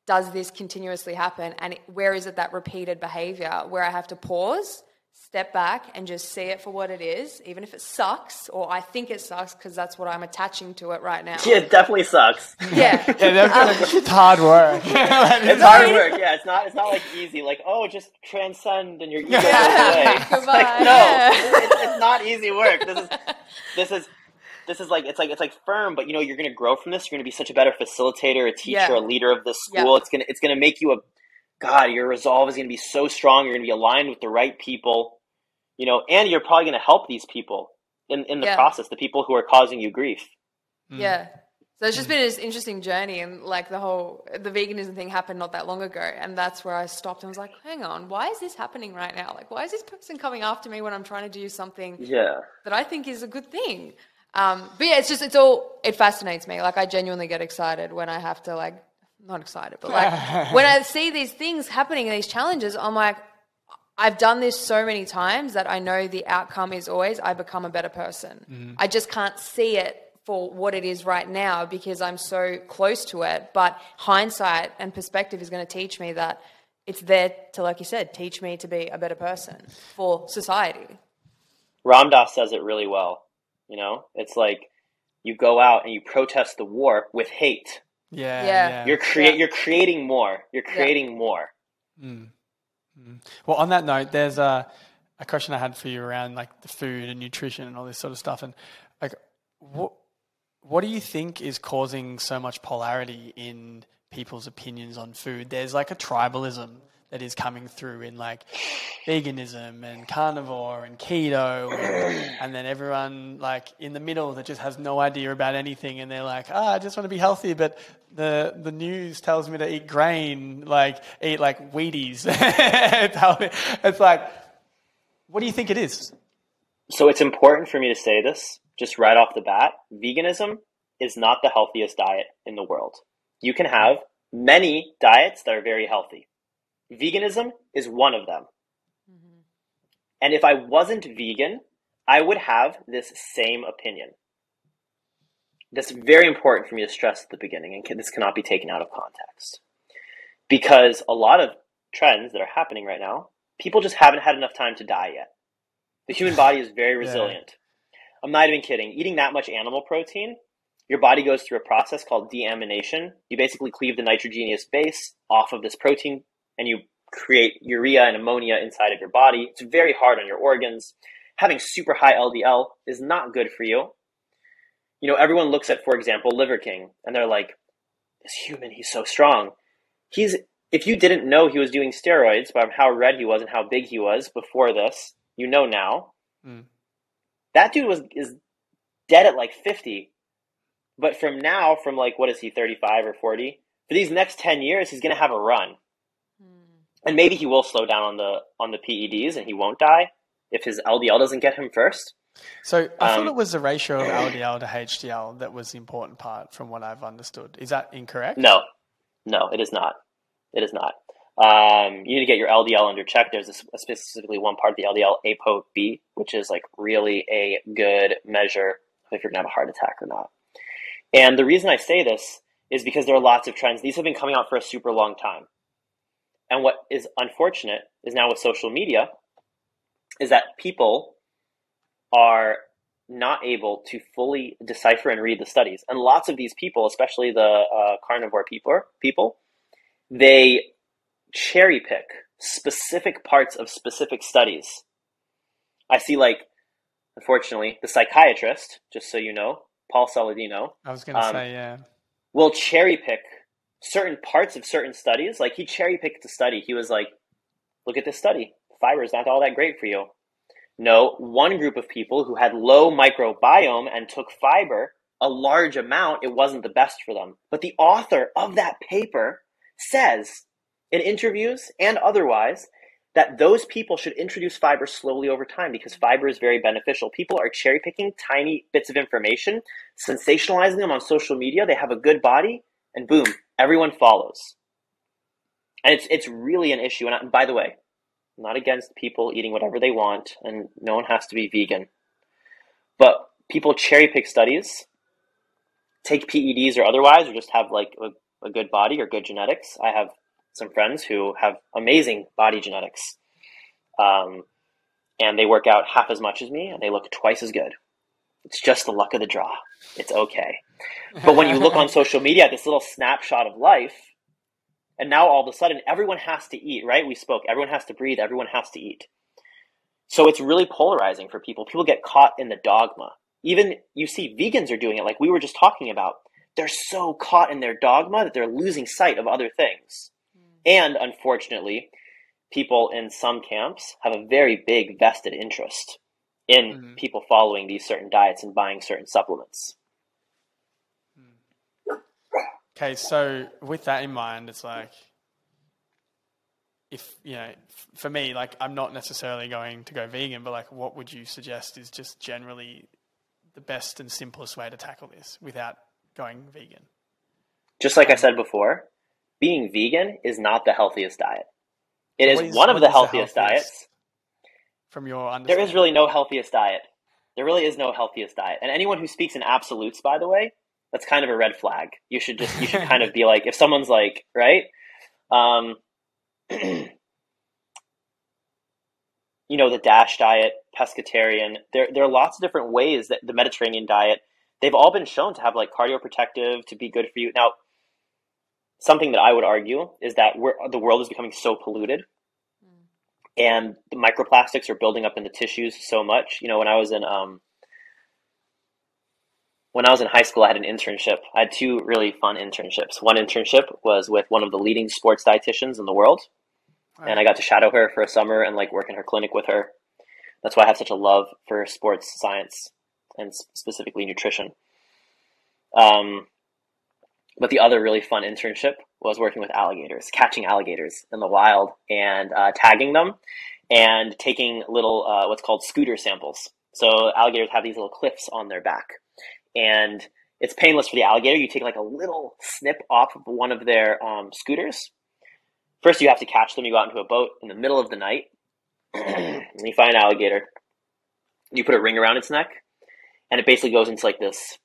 does this continuously happen? And where is it that repeated behavior where I have to pause, step back, and just see it for what it is, even if it sucks or I think it sucks because that's what I'm attaching to it right now. yeah it definitely sucks Yeah. Yeah, that's, um, it's hard work. It's hard work. Yeah, it's not. It's not like easy. Like, oh, just transcend and your ego goes away. Goodbye, like, no, yeah. it's, it's not easy work. This is, this is, this is like it's like it's like firm. But you know, you're going to grow from this. You're going to be such a better facilitator, a teacher, Yeah. a leader of this Yeah. school. It's gonna it's gonna make you a God. Your resolve is going to be so strong. You're going to be aligned with the right people. You know, and you're probably going to help these people in in the Yeah. process. The people who are causing you grief. Yeah. So it's just been this interesting journey, and like the whole the veganism thing happened not that long ago, and that's where I stopped and was like, "Hang on, why is this happening right now? Like, why is this person coming after me when I'm trying to do something Yeah. that I think is a good thing?" Um, but yeah, it's just it's all it fascinates me. Like, I genuinely get excited when I have to like not excited, but like when I see these things happening and these challenges, I'm like, I've done this so many times that I know the outcome is always I become a better person. Mm-hmm. I just can't see it for what it is right now because I'm so close to it. But hindsight and perspective is going to teach me that it's there to, like you said, teach me to be a better person for society. Ram Dass says it really well. You know, it's like you go out and you protest the war with hate. Yeah, Yeah. yeah. You're create Yeah. you're creating more. You're creating more. Mm. Mm-hmm. Well, on that note, there's a, a question I had for you around like the food and nutrition and all this sort of stuff. And like, what what do you think is causing so much polarity in people's opinions on food? There's like a tribalism that is coming through in like veganism and carnivore and keto, and, and then everyone like in the middle that just has no idea about anything, and they're like, ah, I just want to be healthy, but the the news tells me to eat grain, like eat like Wheaties. It's like, what do you think it is? So it's important for me to say this just right off the bat. Veganism is not the healthiest diet in the world. You can have many diets that are very healthy. Veganism is one of them. Mm-hmm. And if I wasn't vegan, I would have this same opinion. That's very important for me to stress at the beginning, and this cannot be taken out of context. Because a lot of trends that are happening right now, people just haven't had enough time to die yet. The human body is very resilient. Yeah. I'm not even kidding. Eating that much animal protein, your body goes through a process called deamination. You basically cleave the nitrogenous base off of this protein and you create urea and ammonia inside of your body. It's very hard on your organs. Having super high LDL is not good for you. You know, everyone looks at, for example, Liver King, and they're like, this human, he's so strong. He's, if you didn't know he was doing steroids by how red he was and how big he was before this, you know now. Mm. That dude was, is dead at like 50. But from now, from like, what is he, 35 or 40? For these next 10 years, he's going to have a run and maybe he will slow down on the on the PEDs and he won't die if his LDL doesn't get him first. So I um, thought it was the ratio of LDL to HDL that was the important part, from what I've understood. Is that incorrect? No, no, it is not. It is not. Um, you need to get your LDL under check. There's a, specifically one part of the LDL, ApoB, which is like really a good measure if you're gonna have a heart attack or not. And the reason I say this is because there are lots of trends. These have been coming out for a super long time. And what is unfortunate is now with social media is that people are not able to fully decipher and read the studies. And lots of these people, especially the uh, carnivore people, people, they cherry pick specific parts of specific studies. I see, like, unfortunately, the psychiatrist, just so you know, Paul Saladino. I was going to um, say, yeah. Will cherry pick certain parts of certain studies. Like he cherry picked a study. He was like, look at this study. Fiber is not all that great for you. No, one group of people who had low microbiome and took fiber a large amount, it wasn't the best for them. But the author of that paper says in interviews and otherwise that those people should introduce fiber slowly over time because fiber is very beneficial. People are cherry picking tiny bits of information, sensationalizing them on social media. They have a good body, and boom, everyone follows. And it's it's really an issue. And by the way, I'm not against people eating whatever they want, and no one has to be vegan. But people cherry pick studies, take PEDs or otherwise, or just have like a, a good body or good genetics. I have some friends who have amazing body genetics, um, and they work out half as much as me, and they look twice as good. It's just the luck of the draw. It's okay. But when you look on social media, this little snapshot of life, and now all of a sudden everyone has to eat, right? We spoke, everyone has to breathe, everyone has to eat. So it's really polarizing for people. People get caught in the dogma. Even you see vegans are doing it, like we were just talking about. They're so caught in their dogma that they're losing sight of other things. Mm. And unfortunately, people in some camps have a very big vested interest in mm-hmm. people following these certain diets and buying certain supplements. Okay, so with that in mind, it's like if you know, for me, like I'm not necessarily going to go vegan, but like, what would you suggest is just generally the best and simplest way to tackle this without going vegan? Just like I said before, being vegan is not the healthiest diet. It is, is, one of the healthiest, the healthiest, diets. From your there is really no healthiest diet. There really is no healthiest diet. And anyone who speaks in absolutes, by the way, that's kind of a red flag. You should just you should kind of be like if someone's like right, um, you know the Dash diet, pescatarian. There there are lots of different ways that the Mediterranean diet. They've all been shown to have like cardioprotective to be good for you. Now, something that I would argue is that the world is becoming so polluted. And the microplastics are building up in the tissues so much. You know, when I was in um, when I was in high school, I had an internship. I had two really fun internships. One internship was with one of the leading sports dietitians in the world, right. and I got to shadow her for a summer and like work in her clinic with her. That's why I have such a love for sports science and specifically nutrition. Um, but the other really fun internship was working with alligators, catching alligators in the wild and uh, tagging them and taking little uh, what's called scooter samples. So alligators have these little cliffs on their back and it's painless for the alligator. You take like a little snip off of one of their um, scooters. First, you have to catch them. You go out into a boat in the middle of the night, and you find an alligator. You put a ring around its neck, and it basically goes into like this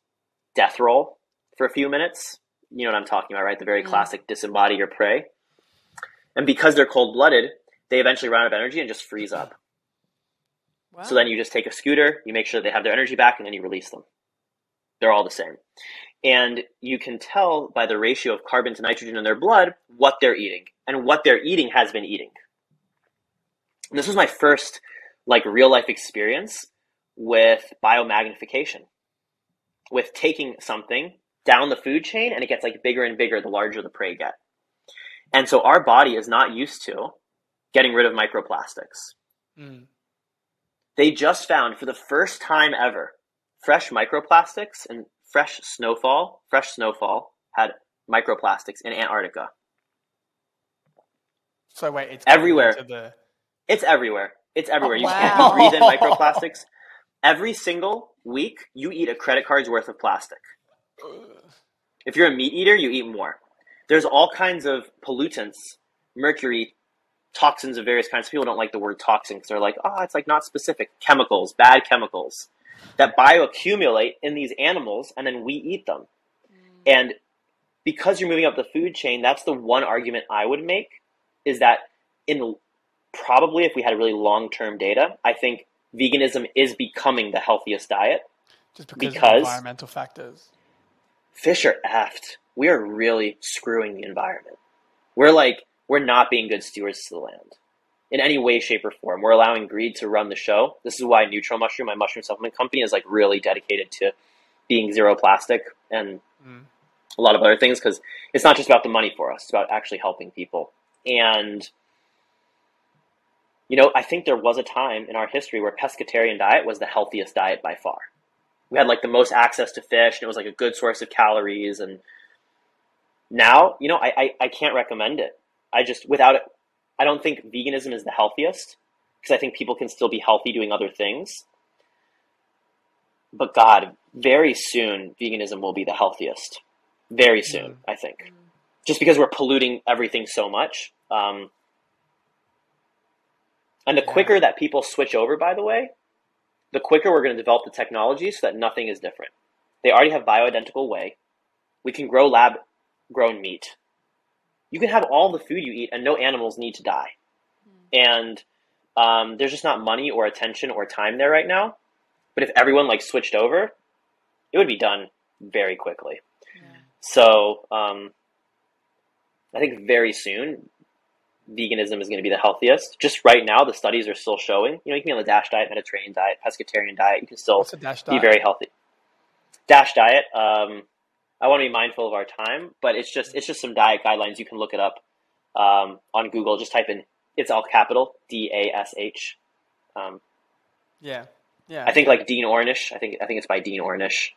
death roll for a few minutes. You know what I'm talking about, right? The very classic disembody your prey. And because they're cold blooded, they eventually run out of energy and just freeze up. Wow. So then you just take a scooter, you make sure they have their energy back, and then you release them. They're all the same. And you can tell by the ratio of carbon to nitrogen in their blood what they're eating. And what they're eating has been eating. And this was my first like real life experience with biomagnification. With taking something down the food chain and it gets like bigger and bigger the larger the prey get. And so our body is not used to getting rid of microplastics Mm. they just found for the first time ever fresh microplastics and fresh snowfall fresh snowfall had microplastics in antarctica So wait, it's Everywhere. The... it's everywhere it's everywhere Oh, you wow. can't breathe in microplastics every single week you eat a credit card's worth of plastic if you're a meat eater you eat more. There's all kinds of pollutants mercury toxins of various kinds. People don't like the word toxin because they're like oh it's like not specific. Chemicals bad chemicals that bioaccumulate in these animals and then we eat them. Mm. And because you're moving up the food chain that's the one argument i would make is that in probably if we had really long-term data i think veganism is becoming the healthiest diet. Just because, Because- of environmental factors. Fish are effed. We are really screwing the environment. We're like, we're not being good stewards to the land in any way, shape, or form. We're allowing greed to run the show. This is why Nutro Mushroom, my mushroom supplement company, is like really dedicated to being zero plastic and Mm. a lot of other things because it's not just about the money for us, it's about actually helping people. And, you know, I think there was a time in our history where pescatarian diet was the healthiest diet by far we had like the most access to fish and it was like a good source of calories and now you know I, I, I can't recommend it. I just without it i don't think veganism is the healthiest because i think people can still be healthy doing other things. But god very soon veganism will be the healthiest. Very soon i think. Just because we're polluting everything so much um, and the Yeah. quicker that people switch over by the way the quicker we're going to develop the technology so that nothing is different. They already have bioidentical whey. We can grow lab grown meat. You can have all the food you eat and no animals need to die. And um, there's just not money or attention or time there right now. But if everyone like switched over, it would be done very quickly. So um, I think very soon veganism is going to be the healthiest. Just right now, the studies are still showing. You know, you can be on the DASH diet, Mediterranean diet, pescatarian diet. You can still be diet? very healthy. Dash diet. Um, I want to be mindful of our time, but it's just it's just some diet guidelines. You can look it up um, on Google. Just type in it's all capital D A S H. Um, Yeah. Yeah. I think like Dean Ornish. I think I think it's by Dean Ornish.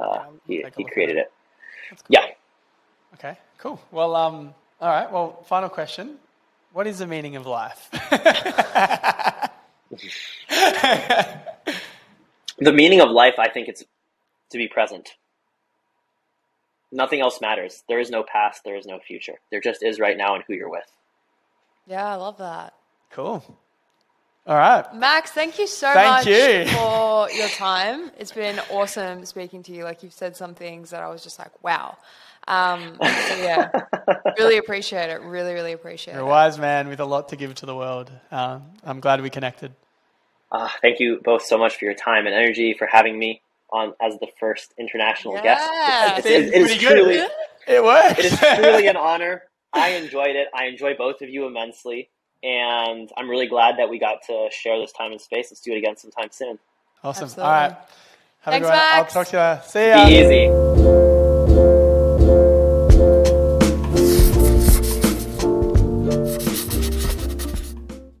Uh, I'll he he created it. That's cool. Yeah. Okay, cool. Well, um, all right. Well, final question. What is the meaning of life? The meaning of life, I think it's to be present. Nothing else matters. There is no past. There is no future. There just is right now and who you're with. Yeah, I love that. cool. All right. Max, thank you so Thank much you. for your time. It's been awesome speaking to you. Like you've said some things that I was just like, wow. Um, so yeah, really appreciate it. Really, really appreciate it. You're a wise man with a lot to give to the world. Um, I'm glad we connected. Uh, thank you both so much for your time and energy for having me on as the first international Yeah. guest. It's, it's, It's it is pretty good. truly It works. it is truly an honor. I enjoyed it. I enjoy both of you immensely, and I'm really glad that we got to share this time and space. Let's do it again sometime soon. awesome. Absolutely. All right. Have Thanks, a good one. Max. I'll talk to you later. See ya. Be easy.